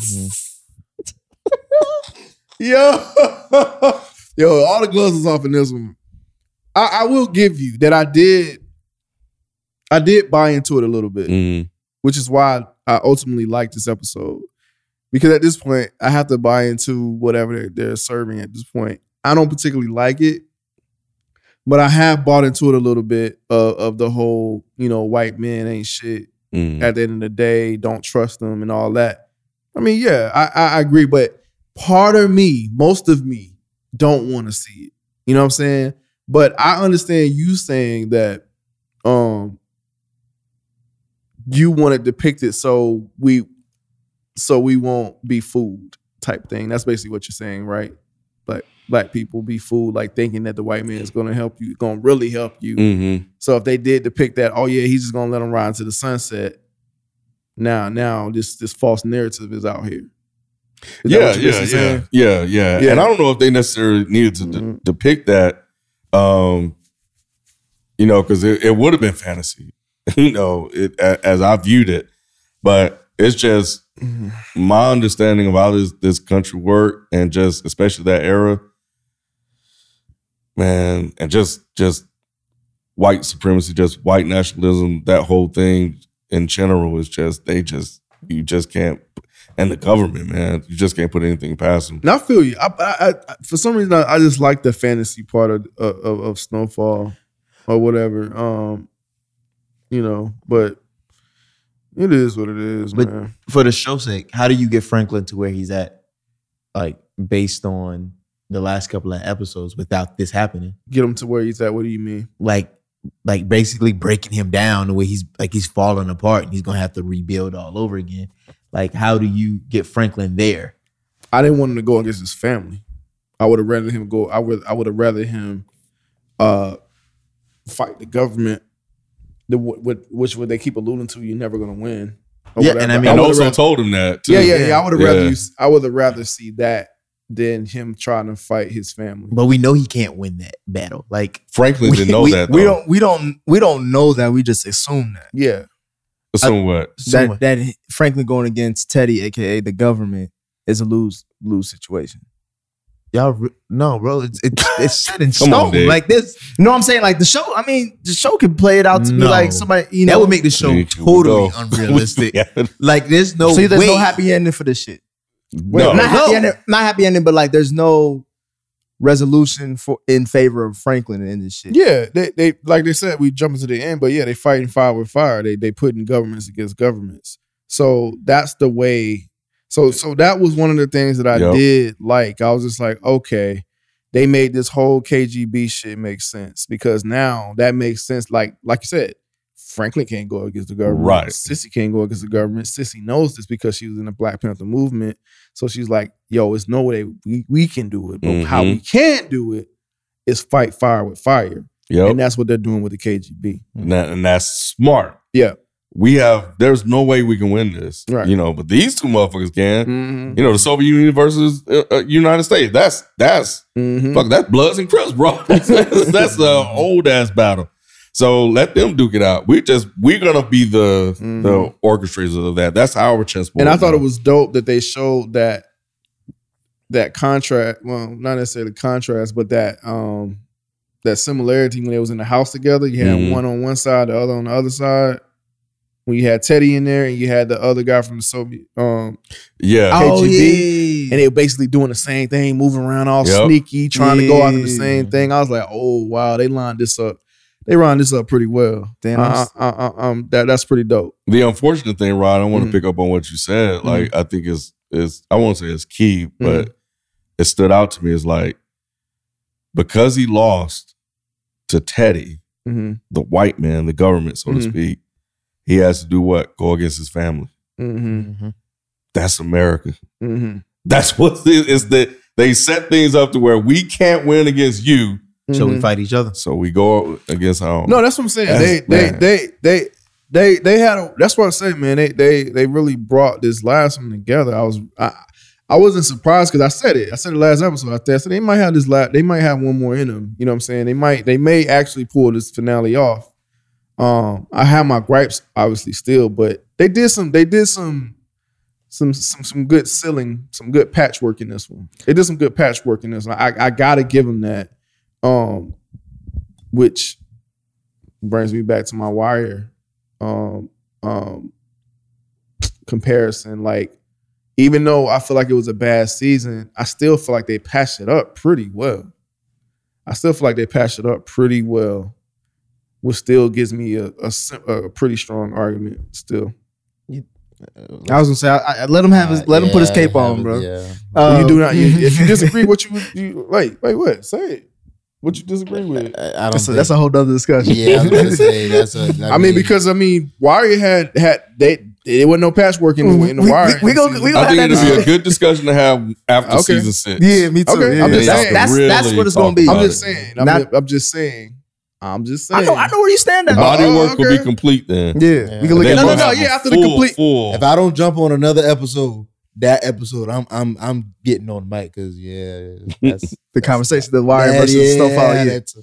Yo, yo, all the gloves is off in this one. I, I will give you that I did. I did buy into it a little bit. Mm. which is why I ultimately like this episode. Because at this point, I have to buy into whatever they're, they're serving at this point. I don't particularly like it, but I have bought into it a little bit of, of the whole, you know, white men ain't shit. Mm. At the end of the day, don't trust them and all that. I mean, yeah, I, I agree, but part of me, most of me, don't want to see it. You know what I'm saying? But I understand you saying that um you want to depict it so we so we won't be fooled type thing. That's basically what you're saying, right? Like black people be fooled, like thinking that the white man is gonna help you, gonna really help you. Mm-hmm. So if they did depict that, oh yeah, he's just gonna let him ride into the sunset. Now, now this this false narrative is out here. Is Yeah, yeah, yeah, yeah, yeah, Yeah. And I don't know if they necessarily needed to Mhm. depict that, um, you know, because it, it would have been fantasy, you know, it, as I viewed it. But it's just Mhm. my understanding of how this this country worked, and just especially that era, man, and just just white supremacy, just white nationalism, that whole thing in general is just they just you just can't, and the government, man, you just can't put anything past them. And I feel you. I, I, I for some reason I, I just like the fantasy part of, of of Snowfall or whatever. Um, you know, but it is what it is, But- man. For the show's sake, how do you get Franklin to where he's at? Like based on the last couple of episodes without this happening. Get him to where he's at. What do you mean? Like like basically breaking him down the way he's like he's falling apart and he's gonna have to rebuild all over again. Like how do you get Franklin there? I didn't want him to go against his family. I would have rather him go. I would. I would have rather him uh, fight the government. The wh- wh- which would they keep alluding to? You're never gonna win. Yeah, whatever. and I mean- And would've also rather- told him that. Too. yeah, yeah, yeah. I would have rather. You, I would have rather see that than him trying to fight his family. But we know he can't win that battle. Like Franklin didn't know we, that. we don't we don't we don't know that. We just assume that Yeah, Assume what? that that Franklin going against Teddy, aka the government, is a lose lose situation. y'all re- no, bro. It's it's, it's set in Come on, stone. Like this. You know what I'm saying? Like the show. I mean, the show can play it out to be like somebody. You know, that would make the show totally unrealistic. Yeah. Like there's no see. There's way. no happy ending for this shit. No. not happy ending. Not happy ending, but like there's no resolution for in favor of Franklin in this shit. yeah. They, they like they said we jump into the end, but yeah, they fighting fire with fire. They they putting governments against governments. So that's the way. So so that was one of the things that I Yep. did like. I was just like, okay, they made this whole KGB shit make sense because now that makes sense. Like like you said, Franklin can't go against the government. Right. Cissy can't go against the government. Cissy knows this because she was in the Black Panther movement. So she's like, yo, it's no way we, we can do it. But how Mhm. we can't do it is fight fire with fire. Yep. And that's what they're doing with the KGB. And, that, and that's smart. Yeah. We have. There's no way we can win this. Right. You know, but these two motherfuckers can. Mm-hmm. You know, the Soviet Union versus uh, uh, United States. That's that's Mm-hmm. fuck. That's Bloods and Crips, bro. that's a old ass battle. So let them duke it out. We just we're gonna be the Mhm. the orchestrators of that. That's our chessboard. And I thought it was dope that they showed that that contrast. Well, not necessarily the contrast, but that um that similarity when they was in the house together. You had Mhm. one on one side, the other on the other side. When you had Teddy in there, and you had the other guy from the Soviet, um, yeah. Oh KGB, yeah. and they were basically doing the same thing, moving around all Yep. sneaky, trying to go after the same thing. I was like, oh wow, they lined this up. They lined this up pretty well. Damn, I'm s- uh, uh, um, that that's pretty dope. The unfortunate thing, Rod, I want to pick up on what you said. Mm-hmm. Like, I think is is I won't say it's key, but it stood out to me is like because he lost to Teddy, hmm the white man, the government, so to Mhm. speak, he has to do what? Go against his family. hmm Mhm. That's America. hmm That's what it is. That they set things up to where we can't win against you, So we Mhm. fight each other. so we go against our. No, that's what I'm saying. That's- they, they, man. they, they, they, they had. A, that's what I'm saying, man. They, they, they really brought this last one together. I was, I, I wasn't surprised because I said it. I said it last episode. I said they might have this. La- they might have one more in them. You know what I'm saying? They might, they may actually pull this finale off. Um, I have my gripes, obviously, still, but they did some. They did some. Some, some some good sealing, some good patchwork in this one. They did some good patchwork in this one. I, I gotta give them that. Um, which brings me back to my wire um um comparison like even though i feel like it was a bad season i still feel like they patched it up pretty well i still feel like they patched it up pretty well which still gives me a, a, a pretty strong argument still I was gonna say, I, I, let him have his, let him put his cape on, bro. Yeah. Um, you do not. You, if you disagree, what you, you like? Wait, what? Say it. What you disagree with? I, I don't. that's, a, that's a whole other discussion. yeah. I was gonna say that's a. I mean, because I mean, Warrior had had they there wasn't no patchwork in the, mm-hmm. in the We- Wire. we- we gonna- we I think it'd be a good discussion to have after Okay. season six. yeah, me too. Okay, yeah. I'm just that's, saying. that's, that's what it's gonna be. I'm it. just saying. I'm, Not- just, I'm just saying. I'm just saying. I know, I know where you stand at. body Oh, work will be complete then. Yeah, Yeah. we can look at No, no, no, yeah, a after the complete- full. if I don't jump on another episode, that episode, I'm I'm I'm getting on the mic because yeah, that's the conversation, the wire that- versus Snowfall. Yeah, that's a-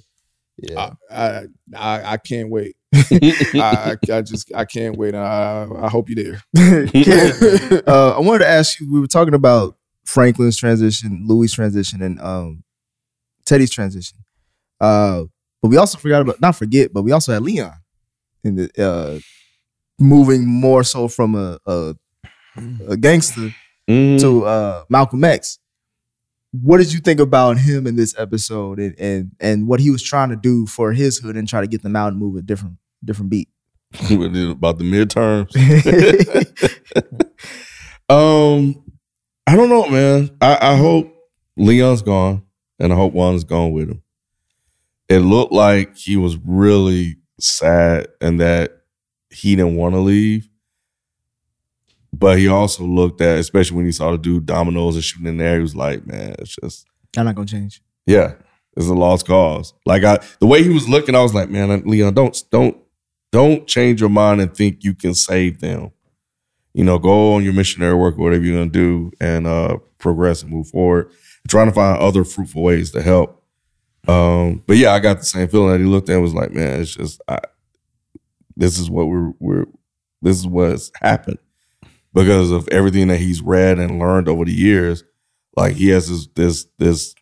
yeah. I, I, I, I can't wait. I, I, I just I can't wait. I, I hope you're there. Uh, I wanted to ask you. We were talking about Franklin's transition, Louis' transition, and um, Teddy's transition. Uh, but we also forgot about not forget, but we also had Leon in the uh, moving more so from a a, a gangster Mhm. to uh, Malcolm X. What did you think about him in this episode, and, and and what he was trying to do for his hood and try to get them out and move a different different beat? What is it about the midterms. um, I don't know, man. I, I hope Leon's gone, and I hope Juan's gone with him. It looked like he was really sad and that he didn't want to leave. But he also looked at, especially when he saw the dude dominoes and shooting in there, he was like, man, it's just I'm not gonna change. yeah, it's a lost cause. Like I, the way he was looking, I was like, man, Leon, don't, don't, don't change your mind and think you can save them. You know, go on your missionary work, or whatever you're gonna do, and uh, progress and move forward. Trying to find other fruitful ways to help. Um, but yeah, I got the same feeling that he looked at and was like, man, it's just, I, this is what we're, we're, this is what's happened because of everything that he's read and learned over the years. Like he has this, this, this,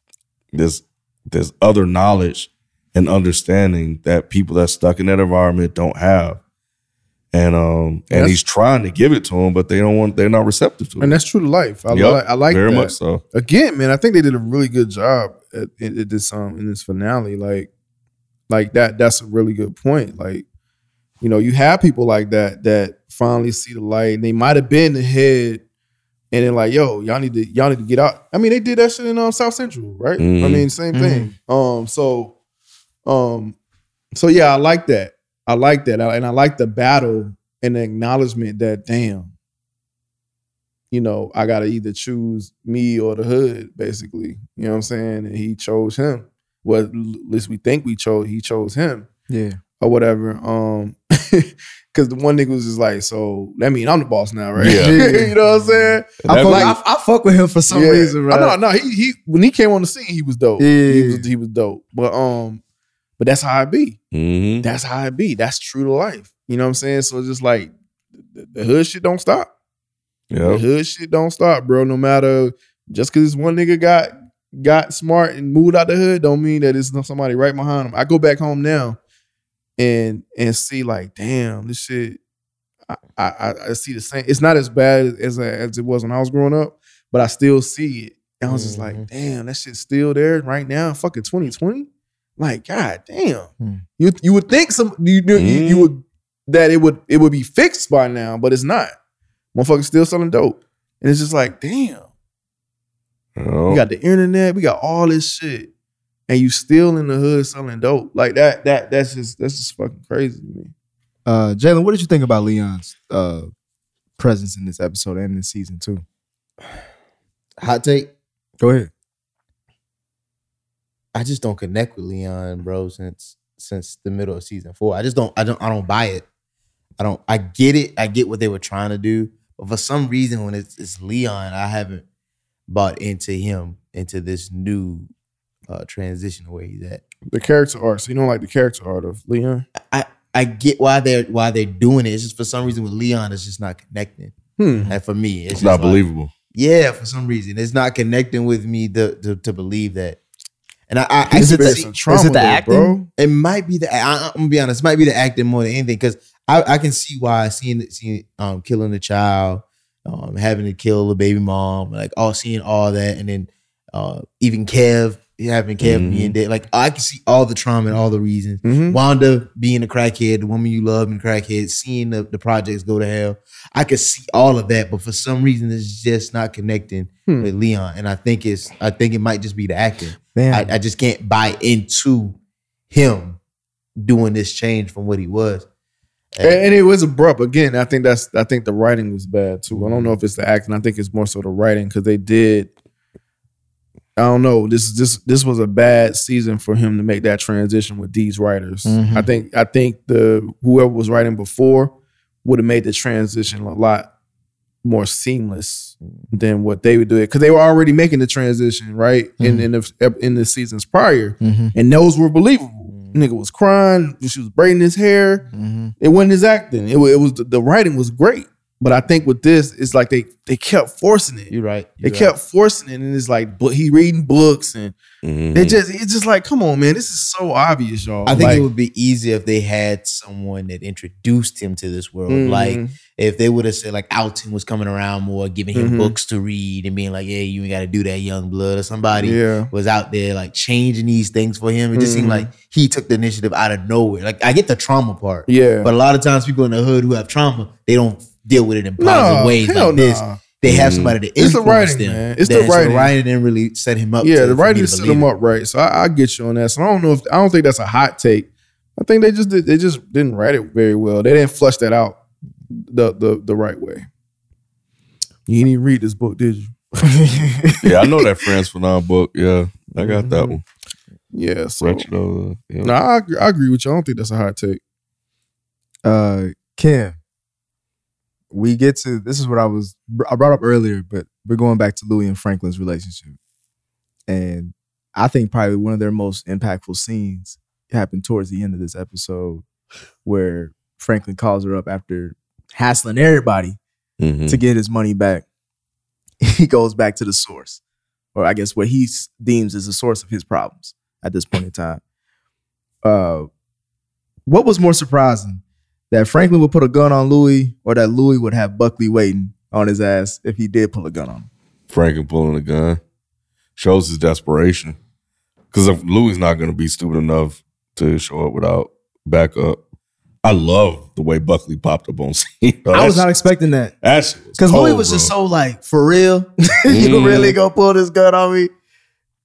this this other knowledge and understanding that people that stuck in that environment don't have. And um and That's- he's trying to give it to them, but they don't want they're not receptive to it. And that's true to life. I, Yup, like I like very that. much so. Again, man, I think they did a really good job at, at, at this um in this finale. Like, like that. That's a really good point. Like, you know, you have people like that that finally see the light. And they might have been ahead and then like, yo, y'all need to y'all need to get out. I mean, they did that shit in um, South Central, right? I Mhm. mean, same thing. Um, so, um, so yeah, I like that. I like that, and I like the battle and the acknowledgement that damn, you know, I gotta either choose me or the hood, basically. You know what I'm saying? And he chose him. Well, at least we think we chose. He chose him Yeah, or whatever. Um, because the one nigga was just like, so that mean I'm the boss now, right? Yeah. you know what I'm saying? I fuck, was- I, I fuck with him for some Yeah. reason, right? I know, no, he he when he came on the scene, he was dope. Yeah. He was he was dope. But um, but that's how I be. Mhm. That's how I be. That's true to life. You know what I'm saying? So it's just like the, the hood shit don't stop. The hood shit don't stop, bro. No matter just because this one nigga got got smart and moved out the hood, don't mean that it's not somebody right behind him. I go back home now and and see like, damn, this shit. I I, I see the same. It's not as bad as as it was when I was growing up, but I still see it. And I was just like, Mhm. damn, that shit's still there right now. Fucking 2020. Like, god damn. Hmm. You you would think some you, you, you you would that it would it would be fixed by now, but it's not. Motherfuckers still selling dope. And it's just like, damn. Yep. We got the internet, we got all this shit. And you still in the hood selling dope. Like that, that that's just that's just fucking crazy to me. Uh, Jalen, what did you think about Leon's uh, presence in this episode and in season two? Hot take. Go ahead. I just don't connect with Leon, bro, since since the middle of season four. I just don't I don't I don't buy it. I don't I get it. I get what they were trying to do. But for some reason when it's, it's Leon, I haven't bought into him into this new uh transition where he's at. The character art. So you don't like the character art of Leon? I I get why they're why they're doing it. It's just for some reason with Leon, it's just not connecting. Hmm. And for me, it's, It's just not like- believable. Yeah, for some reason, it's not connecting with me to to, to believe that. And I, I, I Is it can the- trauma, is it the though, acting? bro. it might be the. I, I'm gonna be honest. It might be the acting more than anything because I, I can see why seeing seeing um killing the child, um having to kill the baby mom, like all seeing all that, and then uh, even Kev having Kev Mhm. being dead. Like I can see all the trauma and all the reasons. Mhm. Wanda being a crackhead, the woman you love and crackhead, seeing the, the projects go to hell. I could see all of that, but for some reason it's just not connecting Hmm. with Leon. And I think it's I think it might just be the acting. Man, I, I just can't buy into him doing this change from what he was. And, and it was abrupt. Again, I think that's I think the writing was bad too. I don't know if it's the acting. I think it's more so the writing because they did. I don't know. This this this was a bad season for him to make that transition with these writers. Mhm. I think I think the whoever was writing before would have made the transition a lot more seamless than what they would do it because they were already making the transition right in in the in the seasons prior, Mhm. and those were believable. Nigga was crying. She was braiding his hair. Mhm. It wasn't his acting. It, it was the, the writing was great, but I think with this, it's like they they kept forcing it. You're right. They You're kept forcing it, and it's like but he reading books, and Mhm. they just it's just like, come on, man, this is so obvious, y'all. I think Like, it would be easier if they had someone that introduced him to this world. mhm. Like if they would have said like Alton was coming around more, giving him Mhm. books to read and being like, "Yeah, you ain't got to do that, young blood," or somebody yeah, was out there like changing these things for him. It just seemed Mhm. like he took the initiative out of nowhere. Like I get the trauma part, yeah. but a lot of times people in the hood who have trauma, they don't deal with it in positive no, ways hell like this. nah. They have Mhm. somebody that It's the influence writing, them. man. It's the so writing. writing didn't really set him up. Yeah, to, the writing set believe them it. up right. So I, I get you on that. So I don't know if I don't think that's a hot take. I think they just did, they just didn't write it very well. They didn't flush that out the the the right way. You didn't even read this book, did you? yeah, I know that Frantz Fanon book. Yeah, I got that Mhm. one. Yeah. So Retro. uh, Yeah. no, I, agree- I agree with you. I don't think that's a hot take. uh Kim, we get to this is what I was I brought up earlier, but we're going back to Louis and Franklin's relationship. And I think probably one of their most impactful scenes happened towards the end of this episode where Franklin calls her up after hassling everybody Mhm. to get his money back. He goes back to the source, or I guess what he deems as the source of his problems at this point in time. Uh, what was more surprising, that Franklin would put a gun on Louis, or that Louis would have Buckley waiting on his ass if he did pull a gun on him? Franklin pulling a gun shows his desperation. Because if Louis not going to be stupid enough to show up without backup, I love the way Buckley popped up on scene. I was not expecting that because because Louis was just so like, for real, you Mhm. really gonna pull this gun on me?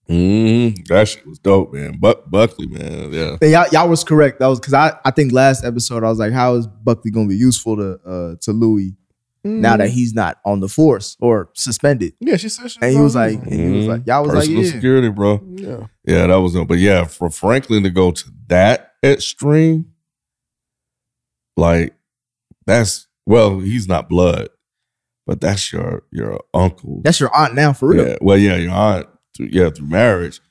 Mm, that shit was dope, man. Buck Buckley, man. Yeah. And y'all, y'all was correct. That was because I, I think last episode I was like, how is Buckley gonna be useful to uh to Louis now that he's not on the force or suspended? yeah, she said, she And he was like, on and he was Mhm. like, y'all was Personal like, yeah. Social security, bro. yeah. Yeah, that was dope. But yeah, for Franklin to go to that extreme, like that's well, he's not blood, but that's your your uncle. That's your aunt now, for real. Yeah, well, yeah, your aunt, through, yeah, through marriage.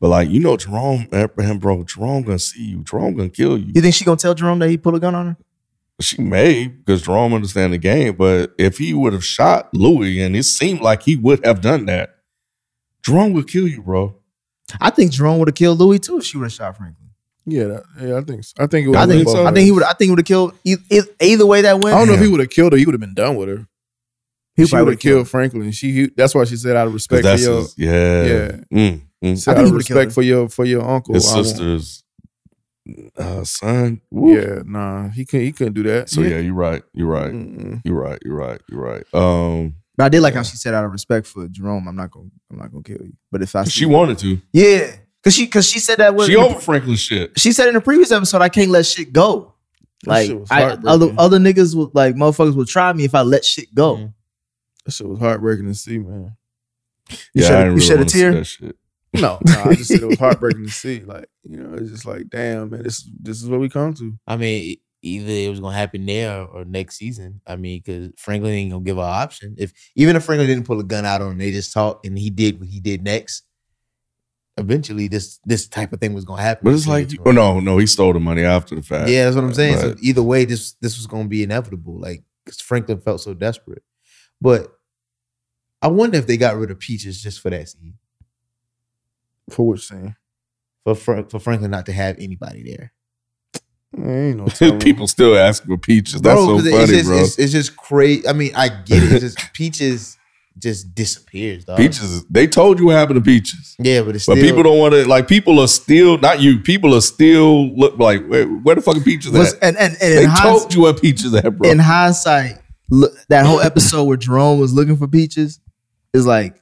But like you know, Jerome Abraham, bro, Jerome gonna see you. Jerome gonna kill you. You think she gonna tell Jerome that he pulled a gun on her? She may because Jerome understand the game, but if he would have shot Louis, and it seemed like he would have done that, Jerome would kill you, bro. I think Jerome would have killed Louis too if she would have shot Franklin. Yeah, that, yeah, I think so. I think it I think. I think he would. I think he would have killed e- e- either way that went. I don't know if he would have killed her. He would have been done with her. He she probably would would've have killed Franklin. She that's why she said out of 'Cause respect for your his, yeah, Yeah. Mm, mm. said I think out he of would've respect for your for your uncle. his I sister's uh, son. Woo. Yeah, nah, he couldn't. He couldn't do that. So yeah, you're right. You're right. Mm-mm. You're right. You're right. You're right. Um, But I did like how she said out of respect for Jerome, I'm not gonna I'm not gonna kill you. But if I see she wanted to. yeah, because she because she said that was She over Franklin shit. she said in the previous episode, I can't let shit go. That Like shit was I, other other niggas would like motherfuckers will try me if I let shit go. Mhm. That shit was heartbreaking to see, man. You yeah, shed- I didn't really shed a tear? That shit. No, no, I just said it was heartbreaking to see. Like, you know, it's just like, damn, man, this this is what we come to. I mean, either it was gonna happen there or next season. I mean, because Franklin ain't gonna give her an option. If even if Franklin didn't pull a gun out on him, they just talked and he did what he did next. Eventually, this this type of thing was gonna happen. But it's like, the two oh of no, no, he stole the money after the fact. yeah, that's what I'm saying. So either way, this this was gonna be inevitable. Like because Franklin felt so desperate, but I wonder if they got rid of Peaches just for that scene, For which scene? for Fra- for Franklin not to have anybody there. Ain't no. People still ask for peaches. That's so 'cause funny, it's just, bro. It's, it's just crazy. I mean, I get it. It's just Peaches just disappears, dog. Peaches, they told you what happened to Peaches. Yeah, but it's But still, people don't want to like. People are still not you. People are still look like where, where the fucking Peaches Was- at? and and, and They told hinds- you what Peaches at, bro. in hindsight, look, that whole episode where Jerome was looking for peaches is like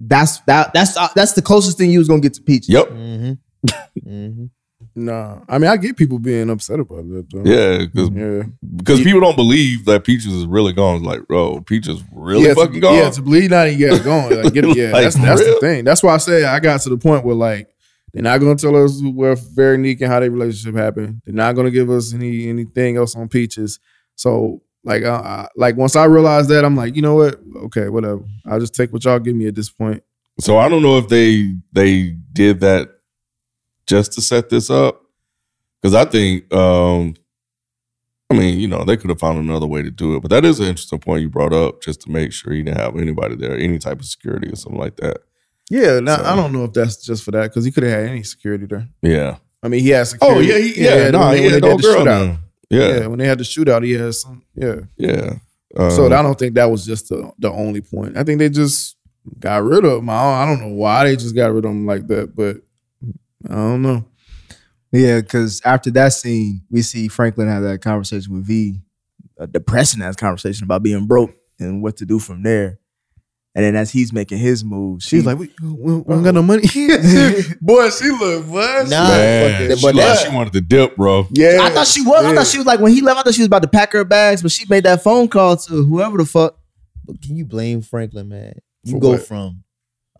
that's that that's uh, that's the closest thing you was gonna get to peaches. yep. Mm-hmm. mm-hmm. Nah, I mean I get people being upset about that. Though. Yeah, because yeah. because people don't believe that Peaches is really gone. It's like, bro, Peaches really yeah, fucking to, gone. Yeah, to believe not even get it going. Like, get it, yeah, Like, that's that's the thing. That's why I say I got to the point where like they're not gonna tell us where Veronique and how their relationship happened. They're not gonna give us any anything else on Peaches. So like, I, I, like once I realized that, I'm like, you know what? Okay, whatever. I'll just take what y'all give me at this point. So I don't know if they they did that just to set this up because I think um I mean you know they could have found another way to do it, but that is an interesting point you brought up just to make sure you didn't have anybody there, any type of security or something like that. Yeah, now So- I don't know if that's just for that because he could have had any security there. Yeah. I mean, he had Oh yeah, he, yeah, no, when he had no girl. Yeah, Yeah, when they had the shootout, he had some. Yeah, yeah. Um, so I don't think that was just the the only point. I think they just got rid of him. I don't, I don't know why they just got rid of him like that, but I don't know. Yeah, because after that scene, we see Franklin have that conversation with V, a depressing ass conversation about being broke and what to do from there. And then as he's making his moves, She's like, we, we, we don't got no money. Boy, she look what? Nah, man, fuck she, that. like, she wanted to dip, bro. Yeah, I thought she was. I thought she was like when he left. I thought she was about to pack her bags, but she made that phone call to whoever the fuck. But can you blame Franklin, man? You For go what? from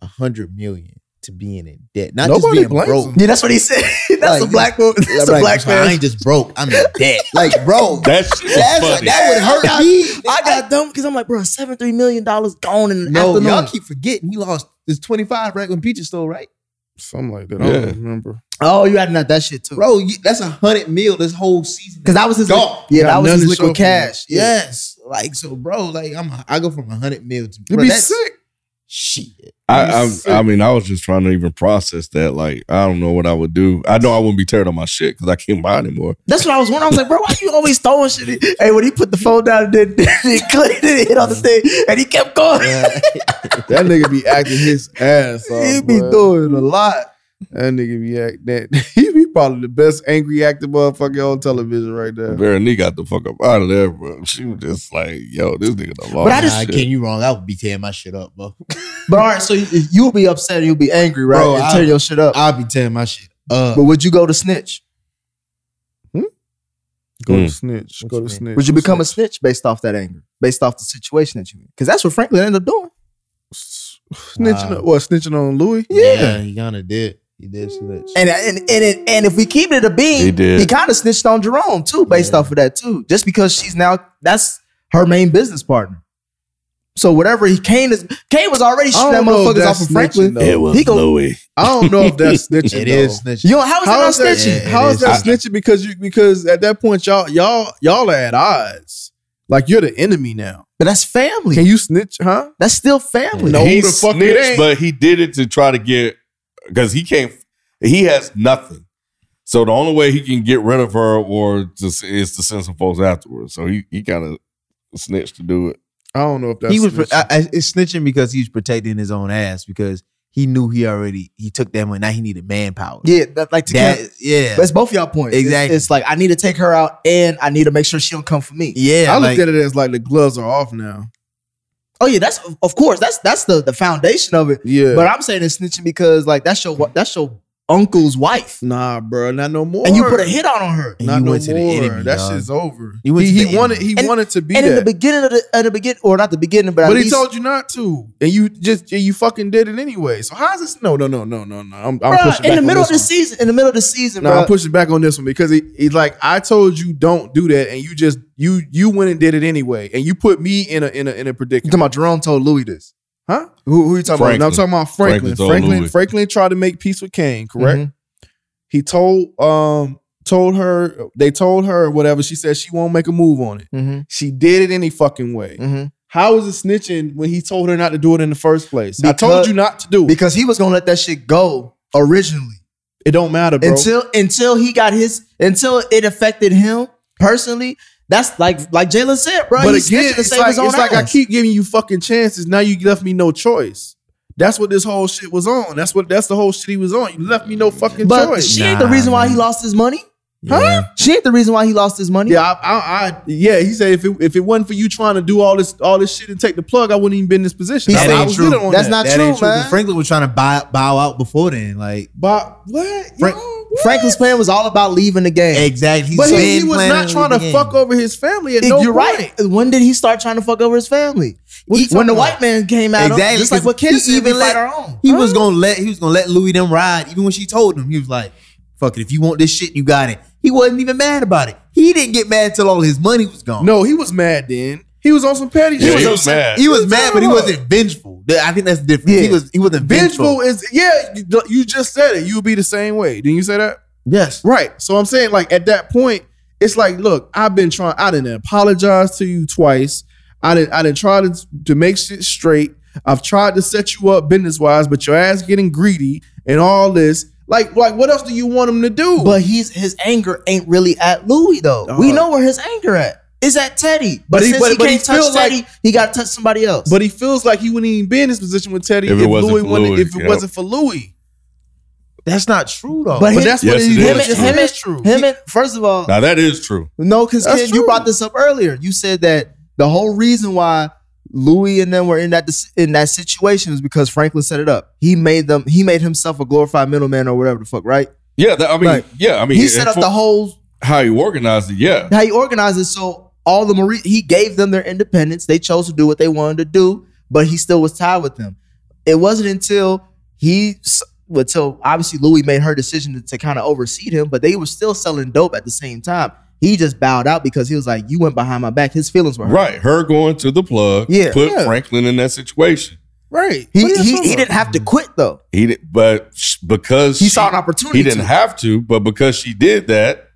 a hundred million to being in debt, not Nobody just being blames broke. him. Yeah, that's what he said. that's Like, a black woman. That's Like, a black I man. ain't just broke. I'm in debt. Like, bro, That's shit that's, funny. that would hurt I me. I got dumb because I'm like, bro, seven three million dollars gone in an no, afternoon. y'all keep forgetting. He lost his 25 right when Peaches stole, right? something like that. I Yeah. don't remember. oh, you had that that shit too, Bro, you, that's a hundred mil this whole season. Because that was his. Gone. Yeah, Got that was nothing his to show liquid for it. cash. Yeah. Yes. Like, so, bro, like, I'm, I go from a hundred mil to, You'd bro, be that's sick. Shit. I, I I mean, I was just trying to even process that. Like, I don't know what I would do. I know I wouldn't be tearing on my shit because I can't buy anymore. That's what I was wondering. I was like, bro, why you always throwing shit? in? Hey, when he put the phone down and then he clicked it, hit on the thing, and he kept going. That nigga be acting his ass off. he be boy. doing a lot. That nigga be acting that. He be probably the best angry acting motherfucker on television right now. Veronique got the fuck up out of there, bro. She was just like, yo, this nigga done lost But I just- Nah, can't you wrong? I would be tearing my shit up, bro. But all right, so you- you'll be upset and you'll be angry, right? Bro, and I- tear your shit up. I'll be tearing my shit up. but would you go to snitch? Go Mm. to snitch. What Go to mean? snitch. Would you become a snitch based off that anger, based off the situation that you in? Because that's what Franklin ended up doing. snitching? Nah. on- What snitching on Louis? Yeah, he kind of did. He did snitch. And and and and, and if we keep it a beam, He did. he kind of snitched on Jerome too, based Yeah. off of that too. Just because she's now that's her main business partner. So whatever he Kane is, Kane was already I shooting that don't know if motherfuckers off of Franklin. snitching, though. He go- Louis. I don't know if that's snitching. It is though. snitching. You know how is that How not is that? snitching? Yeah, How it is that is. snitching? Because you because at that point y'all y'all y'all are at odds. Like you're the enemy now. But that's family. Can you snitch? Huh? that's still family. No, he the fuck it snitched, ain't. but he did it to try to get because he can't. He has nothing. So the only way he can get rid of her or to, is to send some folks afterwards. So he he kind of snitched to do it. I don't know if that's he was snitching. I, I, it's snitching because he was protecting his own ass because he knew he already he took that money. Now he needed manpower. Yeah, that, like to That, Cam- yeah, That's both y'all points. It's- Exactly. It's, like I need to take her out, and I need to make sure she don't come for me. yeah. I like, looked at it as like the gloves are off now. Oh yeah, that's of course that's that's the the foundation of it. Yeah. But I'm saying it's snitching because like that's your that's your uncle's wife, nah, bro, not no more. and you put a hit out on her. And Not you no went to the more. enemy, that dog. shit's over. You went he to he wanted he And- wanted to be and that. in the beginning of the at the begin or not the beginning, but, at but he least, told you not to, and you just you fucking did it anyway. So how's this? No, no, no, no, no, no. I'm, I'm Bruh, pushing in back the on middle of the one. season. In the middle of the season, No, bro. I'm pushing back on this one because he, he's like, I told you don't do that, and you just you you went and did it anyway, and you put me in a in a in a predicament. you predicament. talking about Jerome told Louis this? Huh? Who, who you talking about? No, I'm talking about Franklin. Franklin Franklin Franklin tried to make peace with Kane, correct? Mhm. He told um told her they told her whatever. She said she won't make a move on it. Mhm. She did it any fucking way. Mhm. was it snitching when he told her not to do it in the first place? I told you not to do it. Because he was gonna let that shit go originally It don't matter, bro. until until he got his until it affected him personally. That's like like Jalen said, bro. but He's again, snitching to it's like, it's like I keep giving you fucking chances. Now you left me no choice. That's what this whole shit was on. That's what that's the whole shit he was on. You left me no fucking But choice. she ain't the reason why he lost his money. Yeah. She ain't the reason why he lost his money. Yeah, I, I, I, yeah. He said if it, if it wasn't for you trying to do all this all this shit and take the plug, I wouldn't even been in this position. He I, said- I was true. on That's that. not That true, ain't true. 'cause man. Franklin was trying to buy, bow out before then. Like But what? Frank- Yo, what? Franklin's plan was all about leaving the game. exactly. He's But he, he was not trying to fuck over his family at You're point. right. When did he start trying to fuck over his family? What you when the talking white man came out, Exactly. just like 'cause what Ken he said, let, fight our own. He was gonna let he was gonna let Louis them ride, even when she told him. He was like, "Fuck it, if you want this shit, you got it." He wasn't even mad about it. He didn't get mad till all his money was gone. No, he was mad then. He was on some petty Yeah, shit. he was mad. he was mad, but he wasn't vengeful. I think that's the difference. Yeah. He was he wasn't vengeful. Vengeful is yeah. You, you just said it. You would be the same way. Didn't you say that? Yes. Right. So I'm saying, like, at that point, it's like, look, I've been trying, I didn't apologize to you twice. I didn't I didn't try to, to make shit straight. I've tried to set you up business wise, but your ass getting greedy and all this. Like, like, what else do you want him to do? But he's his anger ain't really at Louis though. we uh-huh. know where his anger at. Is at Teddy. But, But he- since but- he but can't touch feel like- he got to touch somebody else. but he feels like he wouldn't even be in this position with Teddy If if, it wasn't Louis for wouldn't- Louis, if it yep. wasn't for Louis. That's not true though. But But him- that's Yes, what it he, is. him, him, and, true. him, him and, true. him and first of all, Now that is true. no, because That's Ken, you brought this up earlier. You said that the whole reason why Louis and them were in that in that situation is because Franklin set it up. He made them. He made himself a glorified middleman or whatever the fuck, right? Yeah, that, I mean, Right. yeah, I mean, He set up the whole how he organized it. Yeah, how he organized it. So all the Marie, he gave them their independence. They chose to do what they wanted to do, but he still was tied with them. It wasn't until he, until obviously Louis made her decision to, to kind of oversee him, but they were still selling dope at the same time. He just bowed out because he was like, "You went behind my back." His feelings were hurt. right. Her going to the plug, Yeah. put Yeah. Franklin in that situation. Right. He What are you he, he didn't have to quit though. He did, but because He she- saw an opportunity. He didn't to. have to, but because she did that,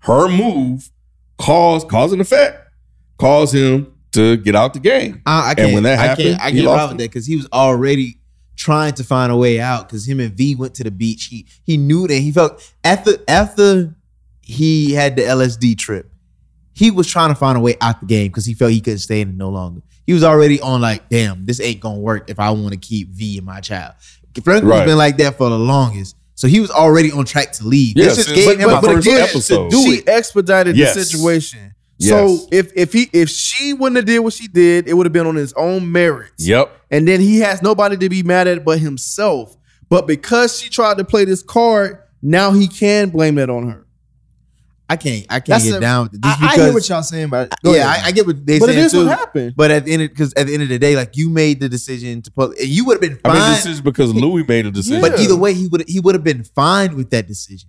her move caused cause and effect caused him to get out the game. I, I And can't, when that I happened, can't, I he can't lost ride with that because he was already trying to find a way out. Because him and V went to the beach. He he knew that he felt after after he had the LSD trip, he was trying to find a way out the game because he felt he couldn't stay in it no longer. He was already on like, damn, this ain't gonna work if I want to keep V and my child. Franklin's Right. been like that for the longest, so he was already on track to leave. Yeah, this just since- gave but- him but- a but first again, episode. to do she it. expedited Yes. the situation. Yes. So if if he if she wouldn't have did what she did, it would have been on his own merits. Yep. And then he has nobody to be mad at but himself. But because she tried to play this card, now he can blame that on her. I can't, I can't That's get a- down with it. I, Just I because, hear what y'all saying, but go yeah, ahead. I, I get what they But it saying is too. what happened. But at the end, because at the end of the day, like you made the decision to put, and you would have been Fine. I fine. mean, this is because Louis made a decision. but either way, he would he would have been fine with that decision.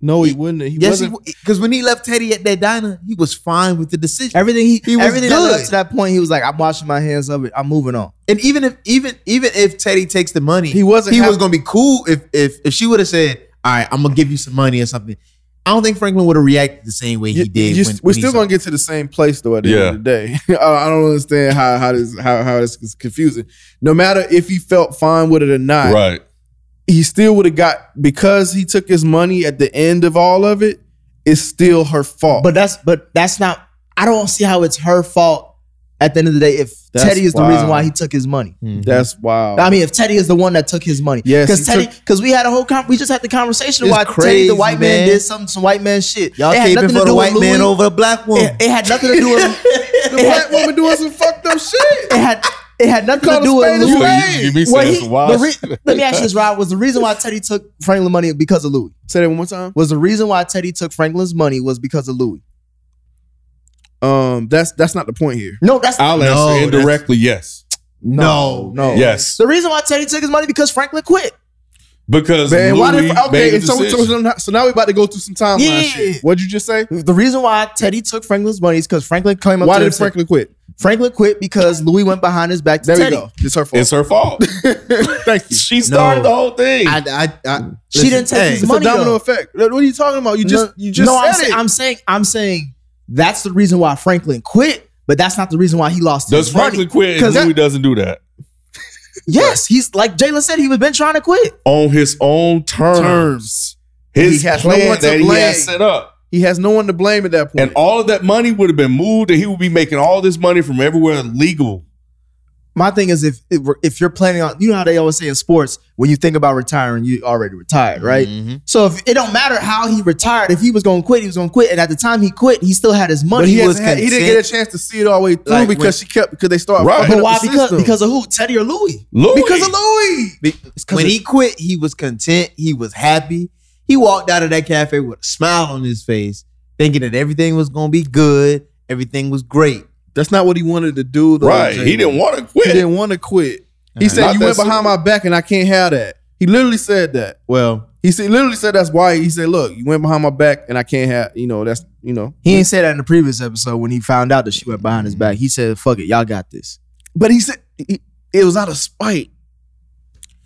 No, he wouldn't. He yes, because when he left Teddy at that diner, he was fine with the decision. everything he, He was everything that up to that point, he was like, "I'm washing my hands of it. I'm moving on." And even if even even if Teddy takes the money, He wasn't he hap- was gonna be cool if if if she would have said, "All right, I'm gonna give you some money or something." I don't think Franklin would have reacted the same way he did. you- when, we're when still gonna get to the same place though at the Yeah. end of the day. I I don't understand how how this how how this is confusing. No matter if he felt fine with it or not, right. he still would have got because he took his money at the end of all of it. It's still her fault. But that's but that's not. I don't see how it's her fault. At the end of the day, if That's Teddy is the reason why he took his money, Mhm. that's wild. I mean, if Teddy is the one that took his money, Yes, because he Teddy, took- because we had a whole con- we just had the conversation It's about Teddy, crazy, the white man, man. did some some white man shit. y'all It had caping nothing to for the do with white man Louis. over the black woman. It, it had nothing to do with. the black woman doing some fucked up shit. It had it had nothing Call to do a with spade a Louis. spade. You, you be Well, saying he- some the wild re- shit. let me ask you this, Rob. Was the reason why Teddy took Franklin money because of Louis? Say that one more time. Was the reason why Teddy took Franklin's money was because of Louis? Um, that's that's not the point here. No, that's I'll answer No, indirectly, yes. no, no. Yes. The reason why Teddy took his money because Franklin quit. Because Man, Louis why did, made okay, a and so, so, so, so now we about to go through some timeline Yeah. shit. What'd you just say? The reason why Teddy took Franklin's money is because Franklin came up Why to did and said- Franklin quit? Franklin quit because Louis went behind his back to There Teddy. we go. It's her fault. It's her fault. Thank you. she started No. the whole thing. I, I, I, She listen, didn't take hey, his It's money, a domino though. effect. What are you talking about? You just no, you just no, I'm, said say- I'm saying I'm saying that's the reason why Franklin quit, but that's not the reason why he lost Does his Franklin money. quit and 'Cause Louis that- doesn't do that? Yes, he's like Jalen said, he was been trying to quit. On his own terms. Terms. His He has no plan one to that he blame. has set up. He has no one to blame at that point. And all of that money would have been moved, and he would be making all this money from everywhere legal. My thing is if if you're planning on, you know how they always say in sports, when you think about retiring, you already retired, right? Mhm. So if it don't matter how he retired, if he was going to quit, he was going to quit, and at the time he quit, he still had his money. but he, was had- he didn't get a chance to see it all the way through Like, because when- she kept because they started Right. But why? Because system. because of who? Teddy or Louis? Louis. because of Louis. When he quit, he was content. He was happy. He walked out of that cafe with a smile on his face, thinking that everything was gonna be good. Everything was great. That's not what he wanted to do. Though, right. Jamie. He didn't want to quit. He didn't want to quit. He Not said, "You that went behind my back, and I can't have that." He literally said that. Well, He said, literally said that's why. He said, "Look, you went behind my back, and I can't have. You know, that's you know." He ain't said that in the previous episode when he found out that she went behind his mm-hmm. back. He said, "Fuck it, y'all got this." But he said he- it was out of spite.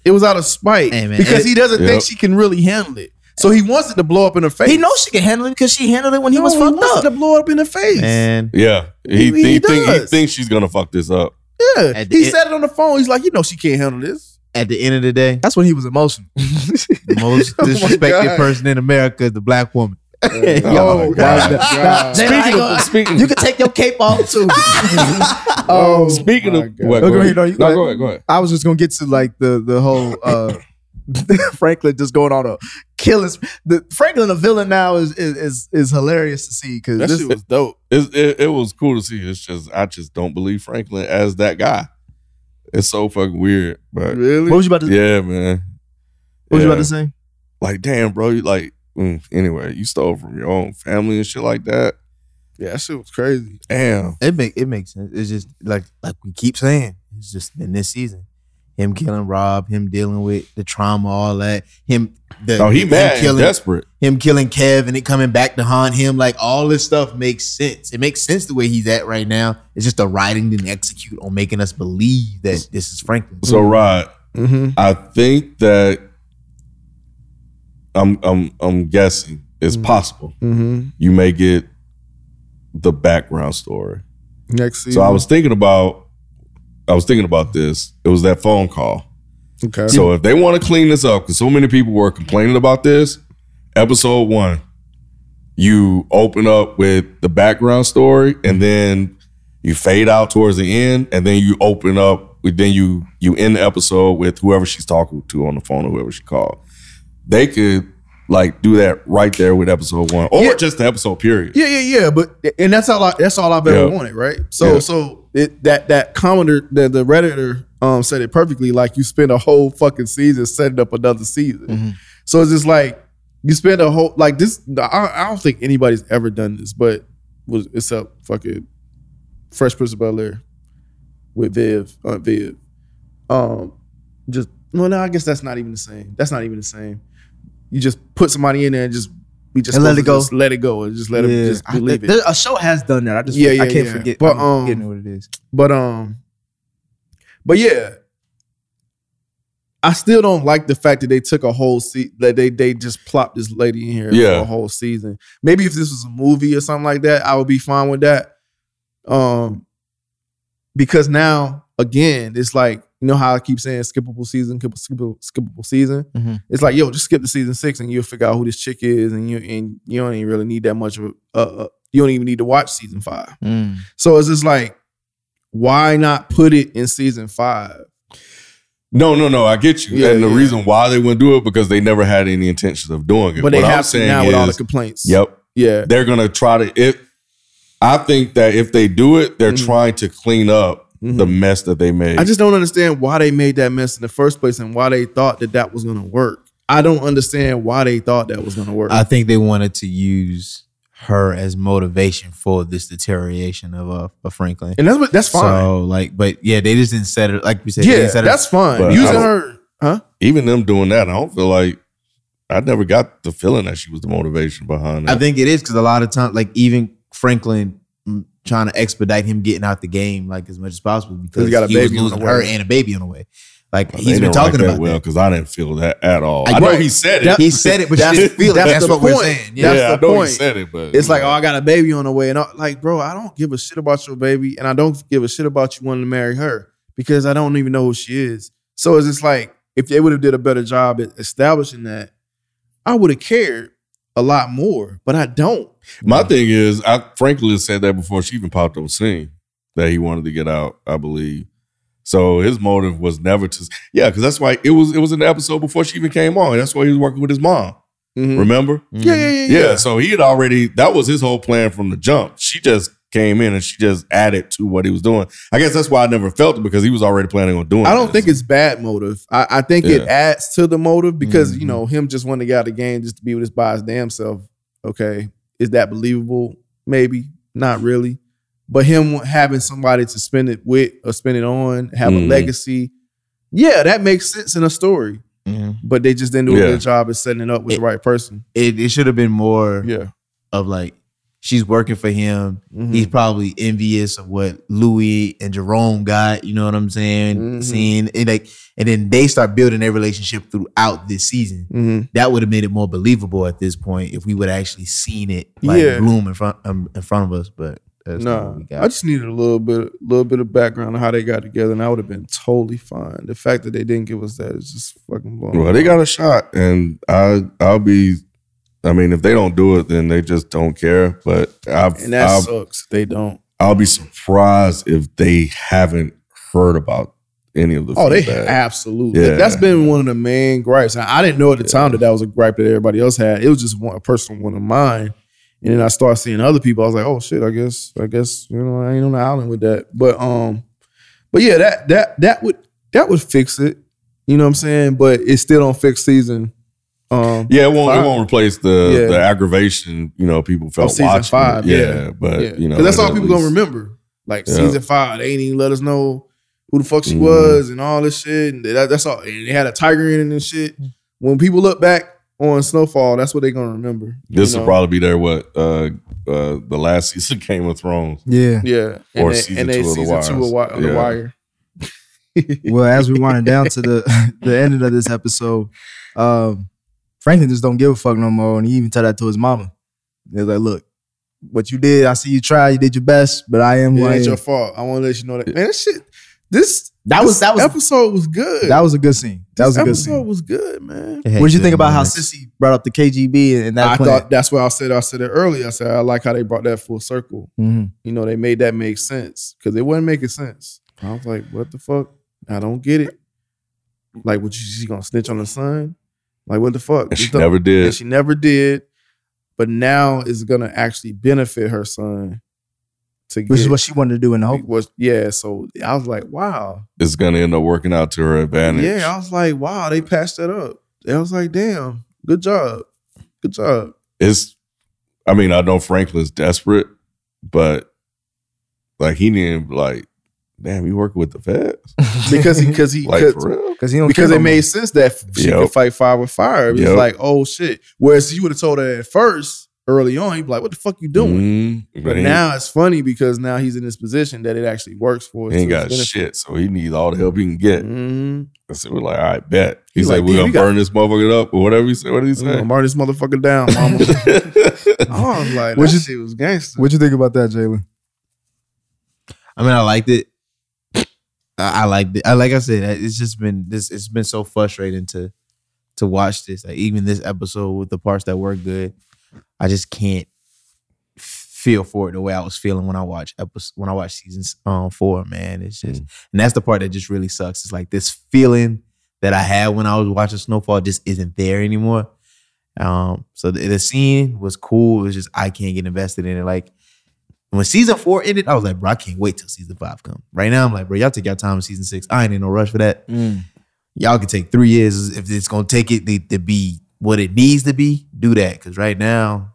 It was out of spite Hey, man, because it- he doesn't Yep. think she can really handle it. So he wants it to blow up in her face. He knows she can handle it because she handled it when he No, was fucked wants up. it to blow up in her face. man, yeah. He, He- he, he think, he does. thinks she's gonna fuck this up. Yeah, At the he end- said it on the phone. He's like, you know, she can't handle this. at the end of the day, That's when he was emotional. the most Oh my disrespected God. person in America is the black woman. Oh, God. God. Now, Jay, I ain't gonna- speaking, you can take your cape off too. Oh, speaking my of, God. what, go go ahead. ahead, no, you go go ahead. ahead. Go ahead. I was just gonna get to like the the whole uh Franklin just going on a killing. The Franklin, a villain now, is is is, is hilarious to see because that this shit was dope. It's, it, it was cool to see. It's just I just don't believe Franklin as that guy. It's so fucking weird, but Really? What was you about to? yeah, man. What was you about to say? Like, damn, bro. You like mm, anyway. You stole from your own family and shit like that. yeah, that shit was crazy. Damn. It make it makes sense. It's just like like we keep saying. It's just in this season. Him killing Rob, him dealing with the trauma, all that. Him the No, he him mad, killing desperate. him killing Kev and it coming back to haunt him. Like all this stuff makes sense. It makes sense the way he's at right now. It's just the writing didn't execute on making us believe that this is Franklin. So, Rod, Mm-hmm. I think that I'm I'm I'm guessing it's Mhm. possible Mm-hmm. you may get the background story. Next season. So I was thinking about I was thinking about this. It was that phone call. okay. So if they want to clean this up, because so many people were complaining about this, episode one, you open up with the background story, and then you fade out towards the end, and then you open up. Then you you end the episode with whoever she's talking to on the phone or whoever she called. They could like do that right there with episode one, or Yeah. just the episode period. Yeah, yeah, yeah. But and that's all I that's all I've ever Yeah. wanted, right? So Yeah. so it that that commenter the the redditor um said it perfectly. Like you spend a whole fucking season setting up another season. Mhm. So it's just like you spend a whole like this. I, I don't think anybody's ever done this, but was except fucking Fresh Prince of Bel Air with Viv, Aunt Viv. Um, just well, no, I guess that's not even the same. That's not even the same. You just put somebody in there and just we just And let it go. just let it go and just let Yeah. it just I- believe it. A show has done that. I just Yeah, I yeah, can't yeah. forget. But, I'm um, forgetting what it is. But um, but yeah, I still don't like the fact that they took a whole se- that they they just plopped this lady in here Yeah. for a whole season. Maybe if this was a movie or something like that, I would be fine with that. Um, because now again, it's like you know how I keep saying skippable season, skip- skippable, skippable season. Mhm. It's like yo, just skip the season six and you'll figure out who this chick is, and you and you don't even really need that much of a. Uh, you don't even need to watch season five. Mm. So it's just like, why not put it in season five? No, no, no. I get you. Yeah, and the yeah. reason why they wouldn't do it because they never had any intentions of doing it. But they what I'm have to saying now with all the complaints. yep, Yeah. they're gonna try to. If I think that if they do it, they're Mhm. trying to clean up the Mhm. mess that they made. I just don't understand why they made that mess in the first place and why they thought that that was going to work. I don't understand why they thought that was going to work. I think they wanted to use her as motivation for this deterioration of uh of Franklin. and that's what that's fine. So like, but yeah, they just didn't set it like we said. yeah, didn't it- that's fine. Using her, huh? Even them doing that, I don't feel like I never got the feeling that she was the motivation behind it. I think it is because a lot of times, like even Franklin trying to expedite him getting out the game like as much as possible because he got a he was baby on the losing her and a baby on the way. Like They he's been didn't talking write that about well that. because I didn't feel that at all. I- I, know he said it. He said it, but That's- she didn't feel it. that's That's, the what we're point. saying. Yeah. That's yeah, the I know point. he said it, but It's like, oh, I got a baby on the way. And I, like, bro, I don't give a shit about your baby. And I don't give a shit about you wanting to marry her because I don't even know who she is. So it's just like, if they would have did a better job at establishing that, I would have cared a lot more, but I don't. My thing is, I frankly said that before she even popped on scene that he wanted to get out. I believe. So his motive was never to, yeah, because that's why it was. It was in the episode before she even came on. That's why he was working with his mom. Mhm. Remember? Yeah, yeah, yeah, Yeah. So he had already. That was his whole plan from the jump. She just came in and she just added to what he was doing. I guess that's why I never felt it because he was already planning on doing. I don't this. think it's bad motive. I, I think it adds to the motive because Mhm. you know him just wanting to get out of the game just to be with his by his damn self. Okay, is that believable? Maybe not really, but him having somebody to spend it with or spend it on, have a Mhm. legacy. Yeah, that makes sense in a story, Mhm. but they just didn't do a Yeah. good job of setting it up with the right person. It, it should have been more Yeah, of like she's working for him. Mhm. He's probably envious of what Louis and Jerome got. You know what I'm saying? Mhm. Seeing and like, and then they start building their relationship throughout this season. Mhm. That would have made it more believable at this point if we would have actually seen it like Yeah. bloom in front um, in front of us. But that's not No, what we I just needed a little bit, little bit of background on how they got together, and I would have been totally fine. The fact that they didn't give us that is just fucking blowing. Well, they got a shot, and I I'll be. I mean, if they don't do it, then they just don't care. But I've, and that I'll, sucks. They don't. I'll be surprised if they haven't heard about any of the. Oh, they absolutely. Yeah. That's been one of the main gripes. And I didn't know at the time that that was a gripe that everybody else had. It was just one a personal one of mine. And then I started seeing other people. I was like, oh shit, I guess, I guess, you know, I ain't on the island with that. But um, but yeah, that that that would that would fix it. You know what I'm saying? But it still don't fix season. Um, Yeah, it won't. Five. It won't replace the Yeah. the aggravation. You know, people felt Of season watching. five, it. yeah. but yeah, you know, 'Cause that's all at people gonna remember. Like Yeah. season five, they ain't even let us know who the fuck she Mhm. was and all this shit. And that, that's all. And they had a tiger in it and shit. When people look back on Snowfall, that's what they're gonna remember. This you will know? probably be their what uh uh the last season of Game of Thrones. Yeah. yeah. Or they, season they two of The season two of, Wi- of the Yeah. Wire. Well, as we winding down to the the ending of this episode, um, Franklin just don't give a fuck no more, and he even tell that to his mama. He's like, "Look, what you did, I see you try, you did your best, but I am It who ain't your fault. I want to let you know that. Man, that shit. This That was that was episode was good. that was a good scene. That was a good scene. That episode scene. was good, man. It What did you think about how. Cissy brought up the KGB and that I plan? thought that's what I said. I said it earlier. I said I like how they brought that full circle. Mhm. you know, they made that make sense because it wasn't making sense. I was like, what the fuck? I don't get it. Like, what you she gonna snitch on the son? Like, what the fuck? And she This never did. And she never did. But now it's gonna actually benefit her son to Which is what she wanted to do in the hope. was yeah. So I was like, wow. It's gonna end up working out to her advantage. Yeah, I was like, wow, they patched that up. I was like, damn, good job. Good job. it's I mean, I know Franklin's desperate, but like he didn't like, damn, you working with the feds? Because he because he Like cause- for real? because he don't because it made more. sense that she Yep. could fight fire with fire. It was Yep. like, oh shit. Whereas you would have told her at first, early on, he'd be like, "What the fuck you doing?" Mhm. But he, now it's funny because now he's in this position that it actually works for. he ain't got shit, so he needs all the help he can get. Mm-hmm. So we're like, all right, bet. He's He like, like, we're gonna we got- burn this motherfucker up or whatever he said. What did he say? Burn this motherfucker down, mama. I was like, What'd that you- shit was gangster. What you think about that, Jalen? I mean, I liked it. I, it. I like I said, it's just been this. It's been so frustrating to to watch this. Like even this episode with the parts that were good, I just can't feel for it the way I was feeling when I watched episode when I watched season um, four. Man, it's just and that's the part that just really sucks. It's like this feeling that I had when I was watching Snowfall just isn't there anymore. Um, so the, the scene was cool. It was just I can't get invested in it. Like when season four ended, I was like, bro, I can't wait till season five come. Right now, I'm like, bro, y'all take your time in season six. I ain't in no rush for that. Y'all can take three years if it's gonna take it to, to be what it needs to be. Do that, cause right now,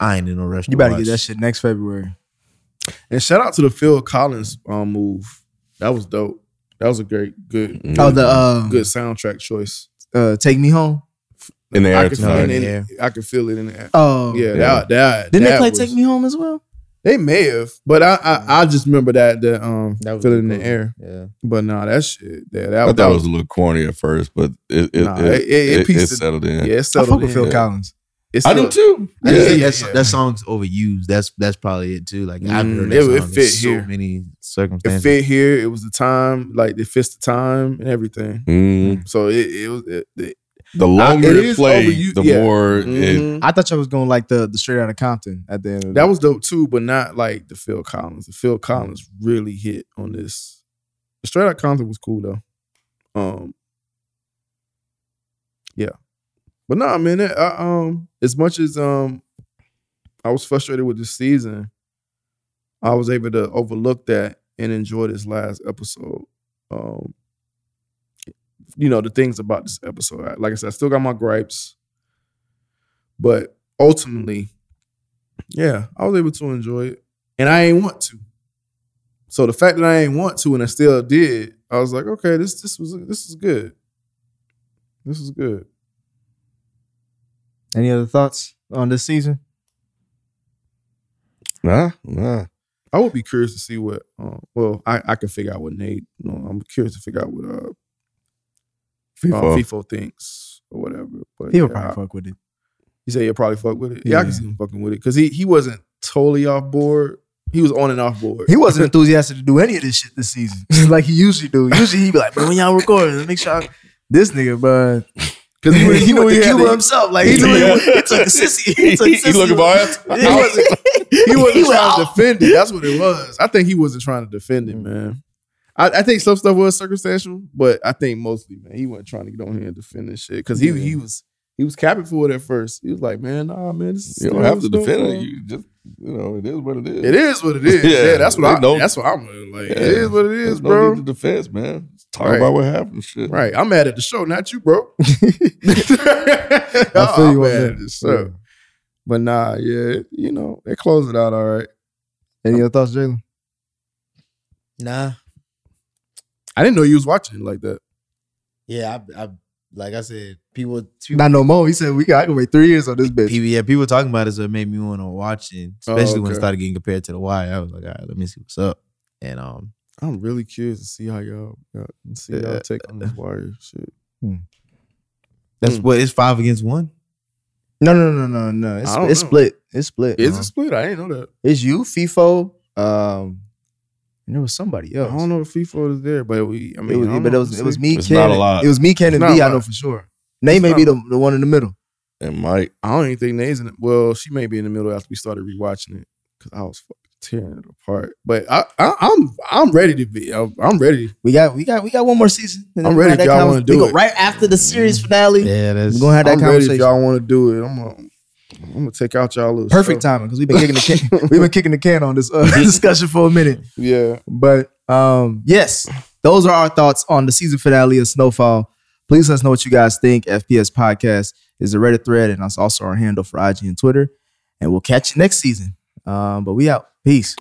I ain't in no rush. You better watch. get that shit next February. and shout out to the Phil Collins um, move. That was dope. That was a great, good. Oh, the um, good soundtrack choice. uh, take me home. in the I air can, feel no, it tonight. in, yeah. I can feel it in the air. Oh, yeah, Yeah. that that Didn't that they play was- Take Me Home as well? They may have, but I I, I just remember that the um That was feel it in the air. Yeah. But nah, that shit. Yeah, that, I thought that was a little corny at first, but it it, Nah, it, it- it- it it- it it- settled in. yeah, it I settled fuck with. Phil Yeah. Collins. It's I do too. I Yeah, yeah, that's, yeah. that song's overused. That's that's probably it too. Like I've heard Mm, that it- it song in fit so here. many circumstances. It fit here. It was the time, like it fits the time and everything. Mm. So it, it was. It, it- The longer it it, is played, overused- the yeah. more it. Mhm. I thought y'all was going like the the straight out of Compton at the end. Of That the, was dope too, but not like the Phil Collins. The Phil Collins really hit on this. The straight out Compton was cool though. Um, yeah, but nah, man. It, I, um, as much as um, I was frustrated with this season, I was able to overlook that and enjoy this last episode. Um, you know the things about this episode. Like I said, I still got my gripes, but ultimately, yeah, I was able to enjoy it, and I ain't want to. So the fact that I ain't want to and I still did, I was like, okay, this this was this is good. This is good. any other thoughts on this season? Nah, nah. I would be curious to see what. Uh, well, I I can figure out what Nate. You know, I'm curious to figure out what uh, FIFA. uh FIFO thinks or whatever. But He'll yeah, probably I- fuck with it. You say he'll probably fuck with it. Yeah, I can Yeah. see him fucking with it because he he wasn't totally off board. He was on and off board. He wasn't enthusiastic to do any of this shit this season, like he usually do. Usually he'd be like, "Bro, when y'all recording, make sure." I-" This nigga, bro, because he, he, he, knew went he to Cuba himself. Like he, knew he, he took a sissy. He took sissy. he looking answers. He wasn't. He wasn't trying to defend it. That's what it was. I think he wasn't trying to defend it, man. I, I think some stuff was circumstantial, but I think mostly, man, he wasn't trying to get on here and defend this shit because he he was he was capping for it at first. He was like, "Man, nah, man, this You don't have to defend it. You just, you know, it is what it is. It is what it is. Yeah, Yeah, that's what I. know- That's what I'm like. It Yeah. is what it is, There's no bro. need to defense, man. Just talk Right. about what happened. Shit. Right, I'm mad at the show, not you, bro. I feel you on am mad at the show. But nah, yeah, you know, they closed it out all right. Any other thoughts, Jalen? Nah. I didn't know you was watching like that. Yeah, I, I like I said, people, people Not no more. He said we got. I can wait three years on this bitch. people, yeah, people talking about it, so it made me want to watch it. Especially when it started getting compared to the Wire. I was like, all right, let me see what's up. And um, I'm really curious to see how y'all, y'all see y'all take on this wire shit. that's Hmm. what it's five against one. No, no, no, no, no. It's, I it's split. It's split. Is Uh-huh. it split? I didn't know that. It's you, FIFO. Um, and there was somebody else. I don't know if FIFA is there, but we. I mean, it was, I don't but it was it was me, It's Ken. not a lot. It was me, Ken, and It's not B. a I know for sure. Nate It's may be the, the one in the middle. And Mike, I don't even think Nate's in it. Well, she may be in the middle after we started rewatching it because I was fucking tearing it apart. But I, I, I'm, I'm ready to be. I'm, I'm ready. We got we got we got one more season. And I'm ready if y'all wanna do we go it. right after the series finale. Yeah, that's We're gonna have that I'm ready conversation. if y'all want to do it. I'm gonna, I'm gonna take out y'all little Perfect stuff. timing because we've been kicking the can, we've been kicking the can on this uh, discussion for a minute. Yeah. But um, yes, those are our thoughts on the season finale of Snowfall. Please let us know what you guys think. FPS Podcast is a Reddit thread, and that's also our handle for IG and Twitter. And we'll catch you next season. Um, but we out. Peace.